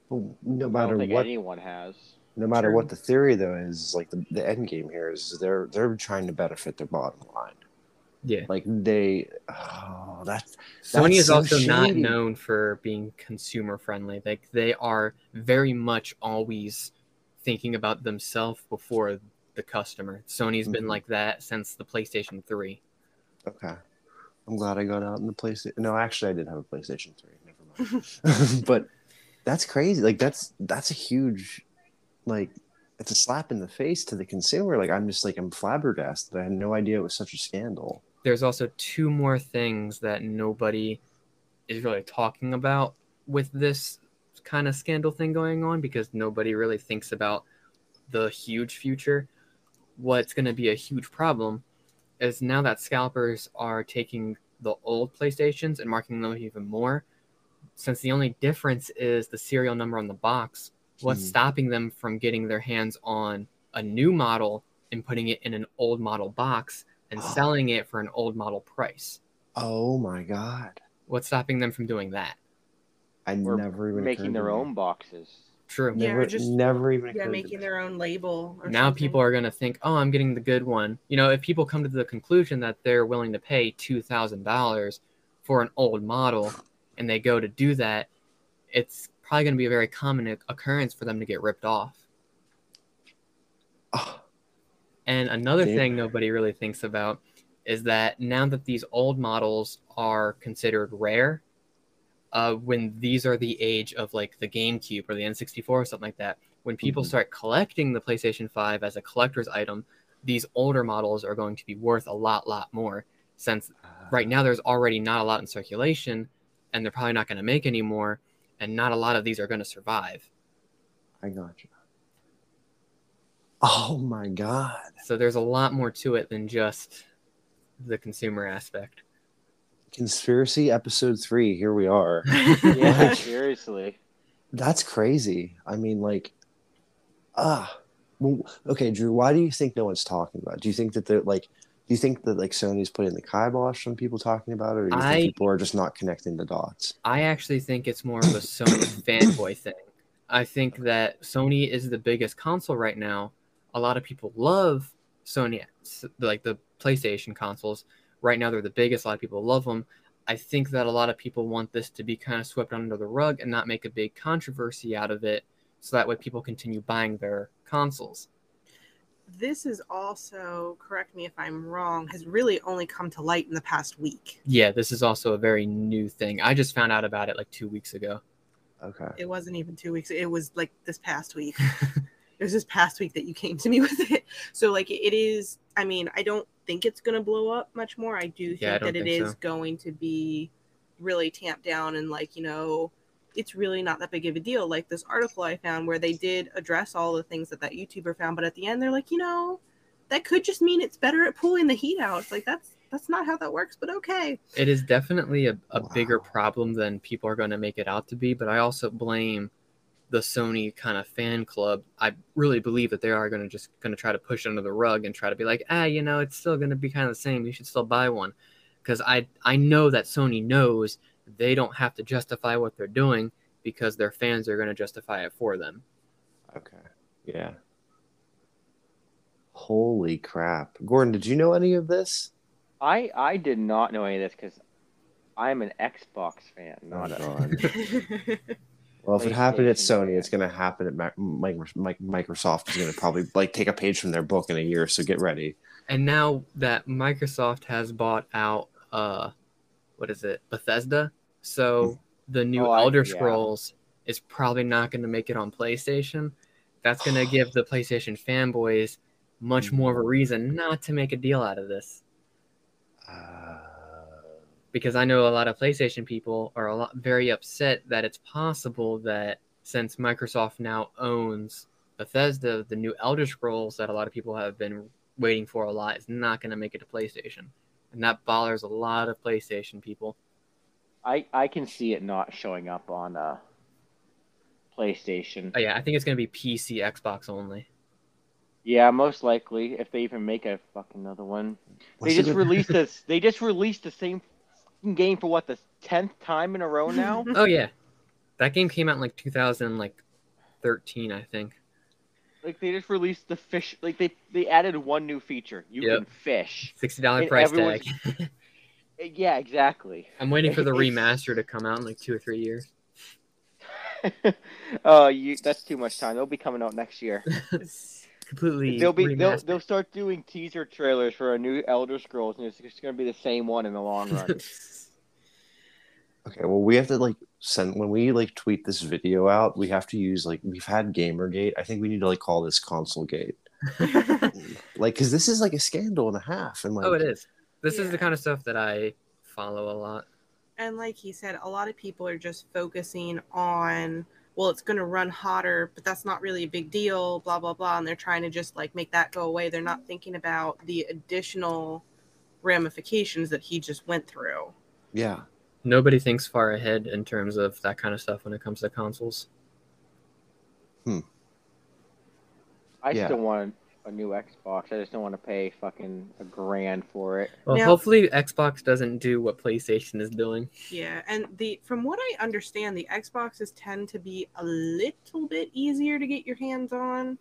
Well, no I matter don't think what anyone has. no matter True. what the theory though is like the, the end game here is they're they're trying to benefit their bottom line yeah. Like they oh that's Sony is so also not known for being consumer friendly. Like they are very much always thinking about themselves before the customer. Sony's been Mhm. like that since the PlayStation 3. okay. I'm glad i got out in the playstation no actually i did have a playstation 3 never mind. But that's crazy. Like that's that's a huge like it's a slap in the face to the consumer. Like i'm just like i'm flabbergasted. I had no idea it was such a scandal There's also two more things that nobody is really talking about with this kind of scandal thing going on because nobody really thinks about the huge future. What's going to be a huge problem is now that scalpers are taking the old PlayStations and marking them even more, since the only difference is the serial number on the box, what's Hmm. stopping them from getting their hands on a new model and putting it in an old model box and Oh. selling it for an old model price? oh my god What's stopping them from doing that? i Or never even making their own boxes. True. Yeah, never, just- never even Yeah, making their own label. Or now something. people are going to think, oh, I'm getting the good one. You know, if people come to the conclusion that they're willing to pay $2,000 for an old model and they go to do that, it's probably going to be a very common occurrence for them to get ripped off. Oh, And another Damn. thing nobody really thinks about is that now that these old models are considered rare, uh, when these are the age of like the GameCube or the N64 or something like that, when people Mhm. start collecting the PlayStation 5 as a collector's item, these older models are going to be worth a lot, lot more. Since right now there's already not a lot in circulation, and they're probably not going to make any more, and not a lot of these are going to survive. I got you. Oh my god. So there's a lot more to it than just the consumer aspect. Conspiracy episode three. Here we are. Yeah, Like- seriously. That's crazy. I mean, like, ah, well, okay, Drew. Why do you think no one's talking about? it? Do you think that they're like? Do you think that like Sony's putting the kibosh on people talking about it, or do you I- think people are just not connecting the dots? I actually think it's more of a Sony fanboy thing. I think that Sony is the biggest console right now. A lot of people love Sony, like the PlayStation consoles. Right now, they're the biggest. A lot of people love them. I think that a lot of people want this to be kind of swept under the rug and not make a big controversy out of it, so that way people continue buying their consoles. This is also, correct me if I'm wrong, has really only come to light in the past week. Yeah, this is also a very new thing. I just found out about it like two weeks ago. Okay. It wasn't even two weeks. It was like this past week. it was this past week that you came to me with it. So like it is. I mean, I don't think it's gonna blow up much more. I do think Yeah, I don't that it think is going to be really tamped down and like you know it's really not that big of a deal like this article i found where they did address all the things that that youtuber found but at the end they're like you know that could just mean it's better at pulling the heat out it's like that's that's not how that works but okay It is definitely a, a bigger problem than people are going to make it out to be, but I also blame the Sony kind of fan club. I really believe that they are going to just going to try to push it under the rug and try to be like, ah, you know, it's still going to be kind of the same. You should still buy one, because I I know that Sony knows they don't have to justify what they're doing because their fans are going to justify it for them. Okay. Yeah. Holy crap. Gordon, did you know any of this? I I did not know any of this because I'm an Xbox fan, not Oh, a. Well, if it happened at Sony, it's going to happen at Mac- Mic- Mic- Microsoft. Is going to probably like take a page from their book in a year. So get ready. And now that Microsoft has bought out, uh, what is it, Bethesda? So the new Oh, I- Elder yeah. Scrolls is probably not going to make it on PlayStation. That's going to give the PlayStation fanboys much more of a reason not to make a deal out of this. Uh, Because I know a lot of PlayStation people are a lot very upset that it's possible that since Microsoft now owns Bethesda, the new Elder Scrolls that a lot of people have been waiting for a lot is not going to make it to PlayStation. And that bothers a lot of PlayStation people. I I can see it not showing up on uh PlayStation. Oh, yeah, I think it's going to be PC, Xbox only. Yeah, most likely if they even make a fucking another one. what's they just good- released this. They just released the same fucking game for what the tenth time in a row now. Oh, yeah. That game came out in like 2013, I think. like they just released the fish. Like they they added one new feature. You Yep. can fish. $60 price everyone's- tag. Uh, Yeah, exactly. I'm waiting for the remaster to come out in like two or three years. Oh, you that's too much time. It'll be coming out next year. Completely. They'll be they'll, they'll start doing teaser trailers for a new Elder Scrolls, and it's just gonna be the same one in the long run. Okay, well, we have to like send when we like tweet this video out. We have to use like we've had GamerGate. I think we need to like call this ConsoleGate, like because this is like a scandal and a half. And like, oh, it is. This is the kind of stuff that I follow a lot. and like he said a lot of people are just focusing on well it's going to run hotter but that's not really a big deal blah blah blah and they're trying to just like make that go away they're not thinking about the additional ramifications that he just went through Yeah, Nobody thinks far ahead in terms of that kind of stuff when it comes to consoles. Hmm. I Yeah. still want a new Xbox. I just don't want to pay fucking a grand for it. Well, Now- hopefully Xbox doesn't do what PlayStation is doing. yeah and the from what i understand the xboxes tend to be a little bit easier to get your hands on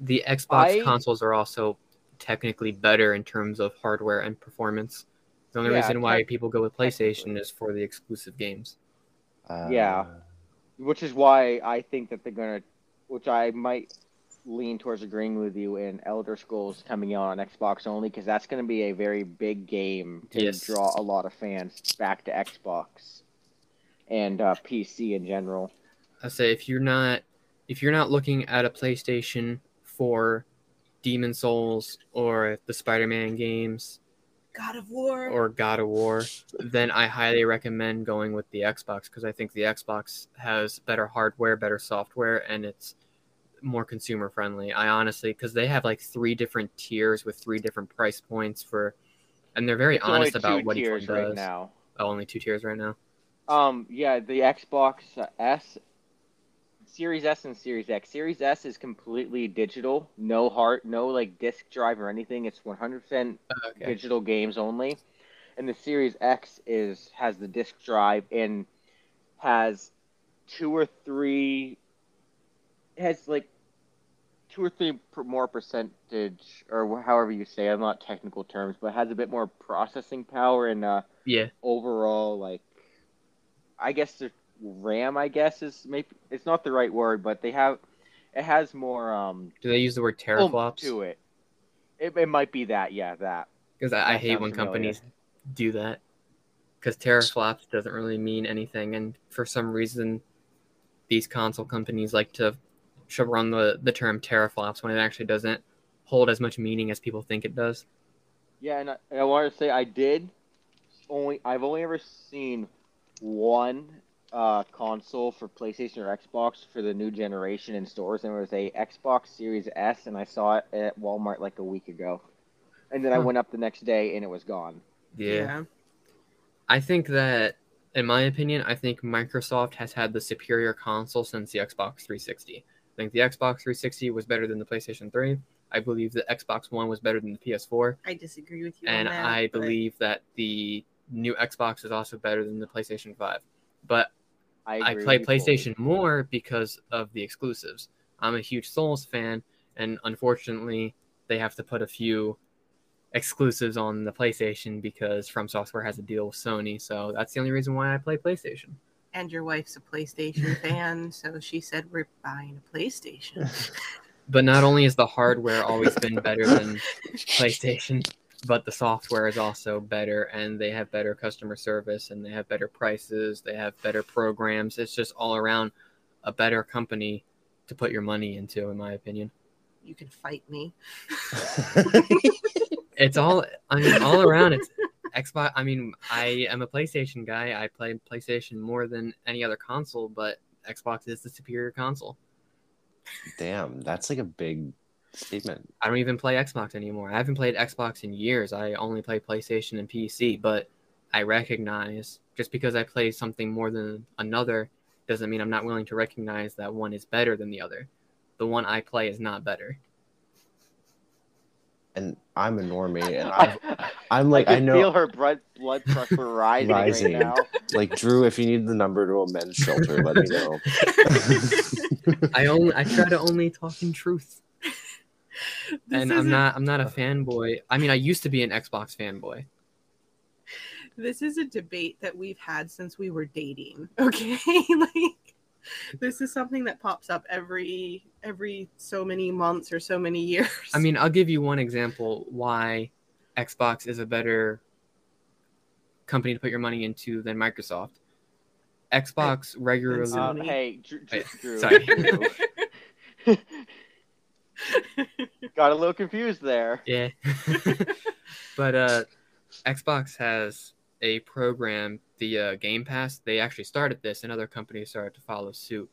The Xbox I- consoles are also technically better in terms of hardware and performance. The only Yeah, reason why tec- people go with PlayStation is for the exclusive games. uh, Yeah. Which is why I think that they're gonna, which I might lean towards agreeing with you in Elder Scrolls coming out on Xbox only, because that's gonna be a very big game to Yes. draw a lot of fans back to Xbox and uh, PC in general. I say if you're not if you're not looking at a PlayStation for Demon's Souls or the Spider-Man games god of war or God of War, then I highly recommend going with the Xbox because I think the Xbox has better hardware, better software, and it's more consumer friendly. I honestly, because they have like three different tiers with three different price points for, and they're very It's honest about what each one tiers does. right now. Oh, only two tiers right now. Um, yeah, the Xbox S, Series S and Series X. Series S is completely digital, no hard, no like disk drive or anything. It's 100% Okay. digital games only. And the Series X is has the disk drive and has two or three has like two or three more percentage or however you say. it, I'm not technical terms, but has a bit more processing power and uh Yeah, overall like I guess the RAM I guess is maybe it's not the right word, but they have it has more um do they use the word teraflops? to it. it. It might be that, yeah, that. Because I, I hate when familiar. companies do that. Because teraflops doesn't really mean anything, and for some reason, these console companies like to shove around the, the term teraflops when it actually doesn't hold as much meaning as people think it does. Yeah, and I, and I wanted to say I did only I've only ever seen one uh, console for PlayStation or Xbox for the new generation in stores, and it was a Xbox Series S, and I saw it at Walmart like a week ago. And then I went up the next day, and it was gone. yeah. I think that, in my opinion, I think Microsoft has had the superior console since the Xbox 360. I think the Xbox 360 was better than the PlayStation 3. I believe the Xbox One was better than the PS4. I disagree with you. and on that, I but believe that the new Xbox is also better than the PlayStation 5. But I, I play with you fully. PlayStation more because of the exclusives. I'm a huge Souls fan, and unfortunately, they have to put a few exclusives on the PlayStation because From Software has a deal with Sony. So that's the only reason why I play PlayStation. And your wife's a PlayStation fan, so she said we're buying a PlayStation. But not only is the hardware always been better than PlayStation, but the software is also better, and they have better customer service, and they have better prices, they have better programs. It's just all around a better company to put your money into, in my opinion. you can fight me. It's all, I mean, all around. It's Xbox. I mean, I am a PlayStation guy. I play PlayStation more than any other console, but Xbox is the superior console. Damn, that's like a big statement. I don't even play Xbox anymore. I haven't played Xbox in years. I only play PlayStation and PC, but I recognize just because I play something more than another doesn't mean I'm not willing to recognize that one is better than the other. The one I play is not better. And I'm a normie, and I've, I'm like, I, I, know, feel her blood blood pressure rising, Rising. right now. like Drew, if you need the number to a men's shelter, let me know. I only I try to only talk in truth. This and I'm not I'm not a uh. fanboy. I mean, I used to be an Xbox fanboy. This is a debate that we've had since we were dating. Okay, like this is something that pops up every every so many months or so many years. I mean, I'll give you one example why Xbox is a better company to put your money into than Microsoft. Xbox regularly Uh, Sony. hey, Drew, Drew, Drew, sorry. Got a little confused there. Yeah. but uh Xbox has a program, the uh, Game Pass. They actually started this and other companies started to follow suit.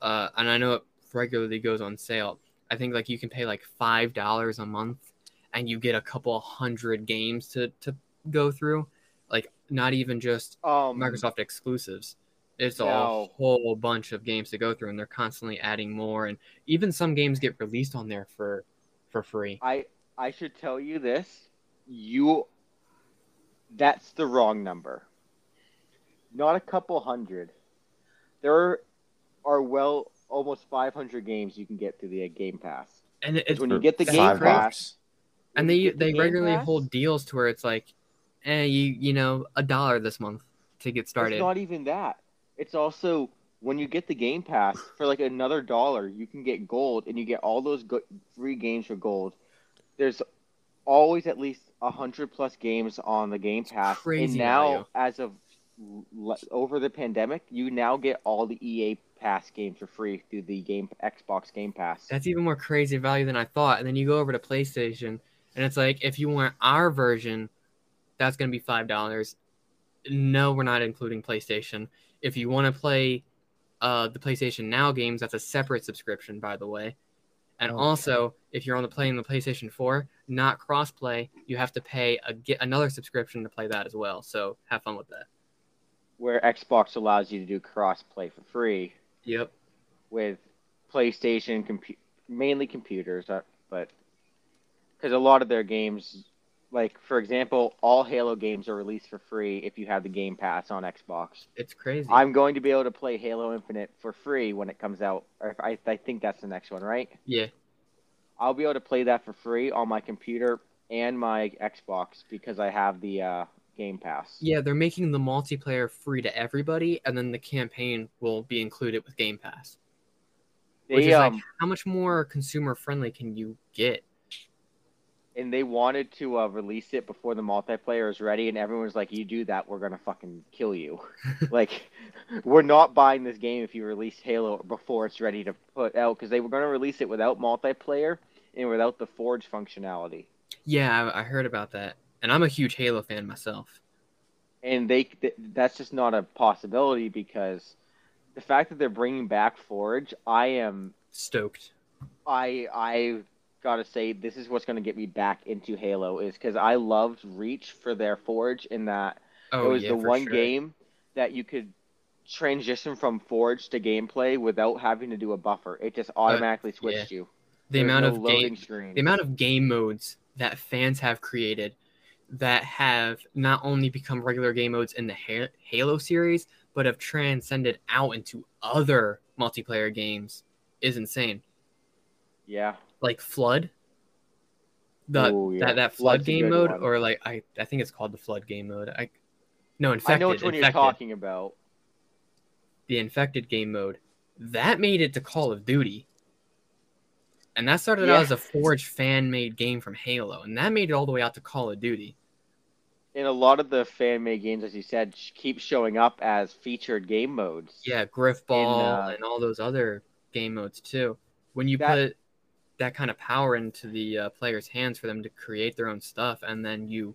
Uh and I know it regularly goes on sale. I think like you can pay like five dollars a month and you get a couple hundred games to to go through. Like not even just Um, Microsoft exclusives. It's a No. whole bunch of games to go through, and they're constantly adding more. And even some games get released on there for for free. I I should tell you this. You that's the wrong number. Not a couple hundred. There are well almost 500 games you can get through the Game Pass. And it, it's when you get the Game Pass, bucks. and they the they regularly Pass, hold deals to where it's like, eh, you you know, a dollar this month to get started. It's not even that. It's also when you get the Game Pass for like another dollar, you can get gold, and you get all those go- free games for gold. There's always at least a hundred plus games on the Game Pass, and now value. as of over the pandemic, you now get all the EA Pass games for free through the game Xbox Game Pass. That's even more crazy value than I thought. And then you go over to PlayStation, and it's like, if you want our version, that's going to be five dollars. No, we're not including PlayStation. If you want to play uh, the PlayStation Now games, that's a separate subscription, by the way. And Okay. also, if you're on the playing the PlayStation 4, not crossplay, you have to pay a get another subscription to play that as well. So have fun with that. where Xbox allows you to do crossplay for free Yep. with PlayStation, compu- mainly computers, uh, but because a lot of their games, like for example, all Halo games are released for free if you have the Game Pass on Xbox. It's crazy. I'm going to be able to play Halo Infinite for free when it comes out. Or if I, I think that's the next one, right? yeah. I'll be able to play that for free on my computer and my Xbox because I have the uh, Game Pass. Yeah, they're making the multiplayer free to everybody, and then the campaign will be included with Game Pass. Which is um like, how much more consumer friendly can you get? and they wanted to uh, release it before the multiplayer is ready, and everyone's like, "You do that, we're gonna fucking kill you." like, we're not buying this game if you release Halo before it's ready to put out because they were gonna release it without multiplayer and without the Forge functionality. Yeah, I, I heard about that, and I'm a huge Halo fan myself. and they th- that's just not a possibility because the fact that they're bringing back Forge, I am Stoked. I I gotta say this is what's gonna get me back into Halo is because I loved Reach for their Forge in that Oh, it was yeah, the one sure. game that you could transition from Forge to gameplay without having to do a buffer. It just automatically switched you. The There was amount no of loading game, screens. the amount of game modes that fans have created that have not only become regular game modes in the Halo series, but have transcended out into other multiplayer games is insane. yeah. Like Flood, the Ooh, yeah. that that Flood Flood's game mode, one. or like I I think it's called the Flood game mode. I no infected. I know which one you're talking about. the infected game mode that made it to call of duty and that started Yeah. out as a forge fan made game from halo and that made it all the way out to call of duty And a lot of the fan made games, as you said, keep showing up as featured game modes. yeah Griffball uh, and all those other game modes too when you That- put that kind of power into the uh, players hands for them to create their own stuff and then you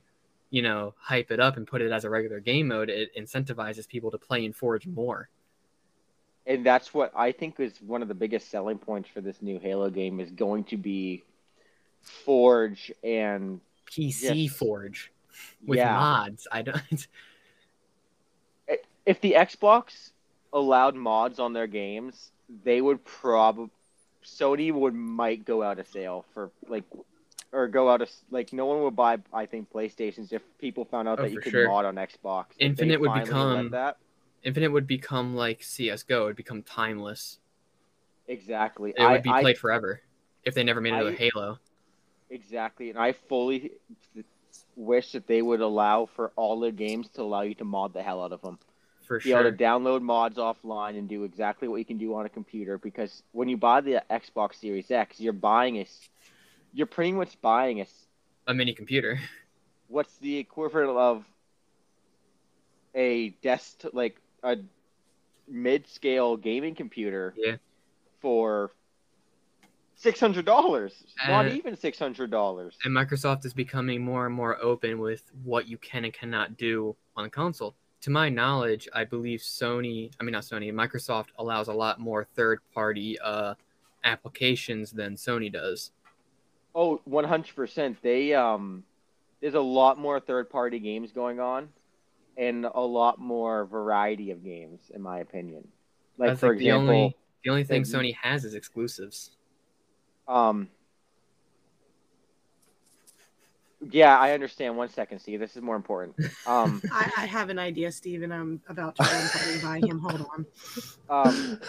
you know hype it up and put it as a regular game mode it incentivizes people to play in forge more and that's what I think is one of the biggest selling points for this new Halo game is going to be Forge and pc Yes. forge with yeah. mods i don't If the Xbox allowed mods on their games, they would probably Sony would might go out of sale for like or go out of like no one would buy I think PlayStations if people found out Oh, that you could sure. mod on Xbox. Infinite would become- that. Infinite would become like CS:GO. It would become timeless. Exactly. It would be I, I played forever if they never made another I- Halo. Exactly, and I fully wish that they would allow for all their games to allow you to mod the hell out of them. For Be sure. able to download mods offline and do exactly what you can do on a computer. Because when you buy the Xbox Series X, you're buying a, you're pretty much buying a, a mini computer. what's the equivalent of a desk like a mid-scale gaming computer. Yeah. For six hundred dollars, not even six hundred dollars. And Microsoft is becoming more and more open with what you can and cannot do on the console. To my knowledge, I believe Sony, I mean not Sony, Microsoft allows a lot more third-party uh, applications than Sony does. Oh, 100%. They um there's a lot more third-party games going on and a lot more variety of games in my opinion. Like for think the example, only the only thing Sony has is exclusives. Um Yeah, I understand. One second, Steve. This is more important. Um I, I have an idea, Steve, and I'm about to run by him. Hold on. um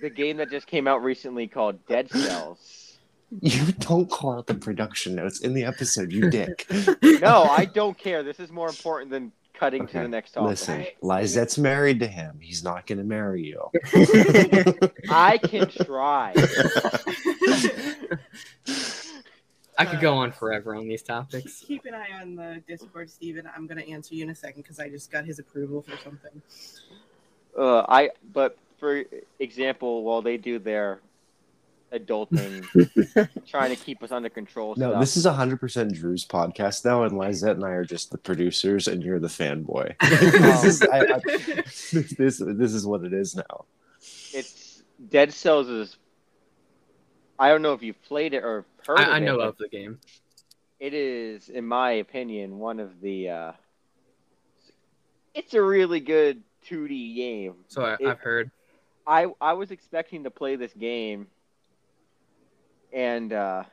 the game that just came out recently called Dead Cells. You don't call out the production notes in the episode, you dick. No, I don't care. This is more important than cutting to the next topic. Listen, Alright. Lizette's married to him. He's not going to marry you. I can try. I could go on forever on these topics. Keep an eye on the Discord, Steven. I'm going to answer you in a second because I just got his approval for something. Uh, I but for example, while they do their adulting, trying to keep us under control. No, stuff, this is 100% Drew's podcast now, and Lizette and I are just the producers, and you're the fanboy. this, is, I, I, this, this is what it is now. it's Dead Cells is. I don't know if you've played it or heard of I, I it. know but of the game. It is, in my opinion, one of the. Uh, it's a really good 2D game. So I, It- I've heard. I I was expecting to play this game, and uh,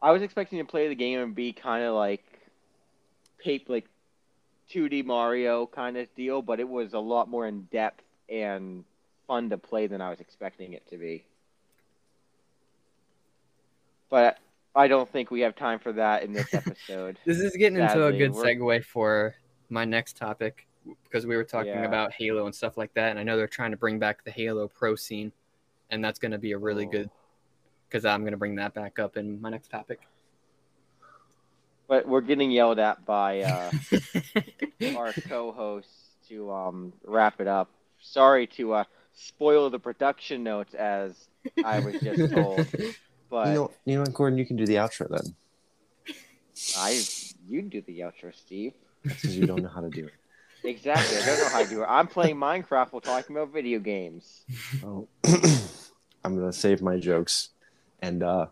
I was expecting to play the game and be kind of like, paper like, 2D Mario kind of deal, but it was a lot more in depth and fun to play than I was expecting it to be. But I don't think we have time for that in this episode. This is getting into a good we're- segue for my next topic because we were talking Yeah. about Halo and stuff like that, and I know they're trying to bring back the Halo Pro scene, and that's going to be a really Oh. good because I'm going to bring that back up in my next topic. But we're getting yelled at by. Uh, our co-hosts to um, wrap it up. Sorry to uh, spoil the production notes as I was just told, but You know, you know what, Gordon? You can do the outro then. I You do the outro, Steve. because you don't know how to do it. Exactly. I don't know how to do it. I'm playing Minecraft while talking about video games. Oh, I'm gonna save my jokes, and uh,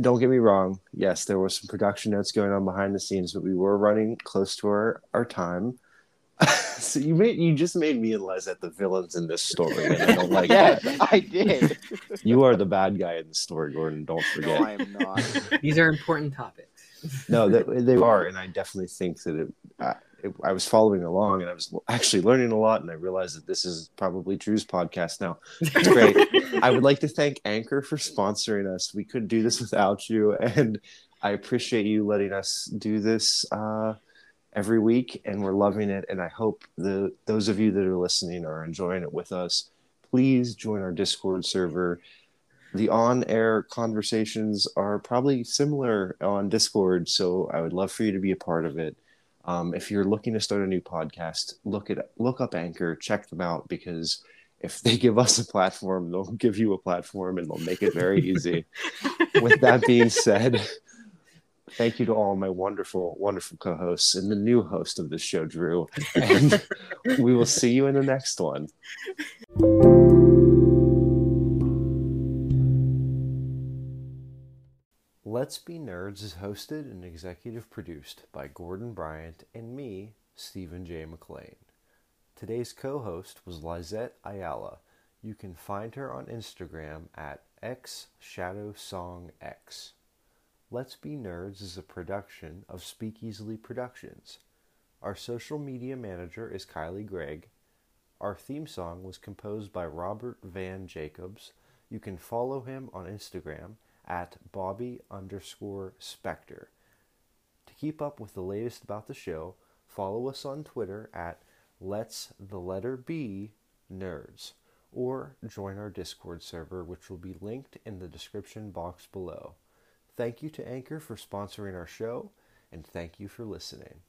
don't get me wrong. Yes, there was some production notes going on behind the scenes, but we were running close to our our time. So you made you just made me realize that the villains in this story, and I don't like yes, that. I did. You are the bad guy in the story, Gordon. Don't No, forget. I am not. These are important topics. No, that they are, and I definitely think that it, uh, it. I was following along, and I was actually learning a lot, and I realized that this is probably Drew's podcast now. It's great. I would like to thank Anchor for sponsoring us. We couldn't do this without you, and I appreciate you letting us do this uh, every week, and we're loving it. And I hope the those of you that are listening are enjoying it with us. Please join our Discord server. The on-air conversations are probably similar on Discord, so I would love for you to be a part of it. Um, if you're looking to start a new podcast, look at look up Anchor, check them out because if they give us a platform, they'll give you a platform and they'll make it very easy. With that being said, thank you to all my wonderful, wonderful co-hosts and the new host of this show, Drew. And we will see you in the next one. Let's Be Nerds is hosted and executive produced by Gordon Bryant and me, Stephen J. McLean. Today's co host was Lizette Ayala. You can find her on Instagram at xshadowsongx. Let's Be Nerds is a production of Speak Easily Productions. Our social media manager is Kylie Gregg. Our theme song was composed by Robert Van Jacobs. You can follow him on Instagram at Bobby underscore Spectre. To keep up with the latest about the show, follow us on Twitter at Let's the Letter B Nerds, or join our Discord server, which will be linked in the description box below. Thank you to Anchor for sponsoring our show, and thank you for listening.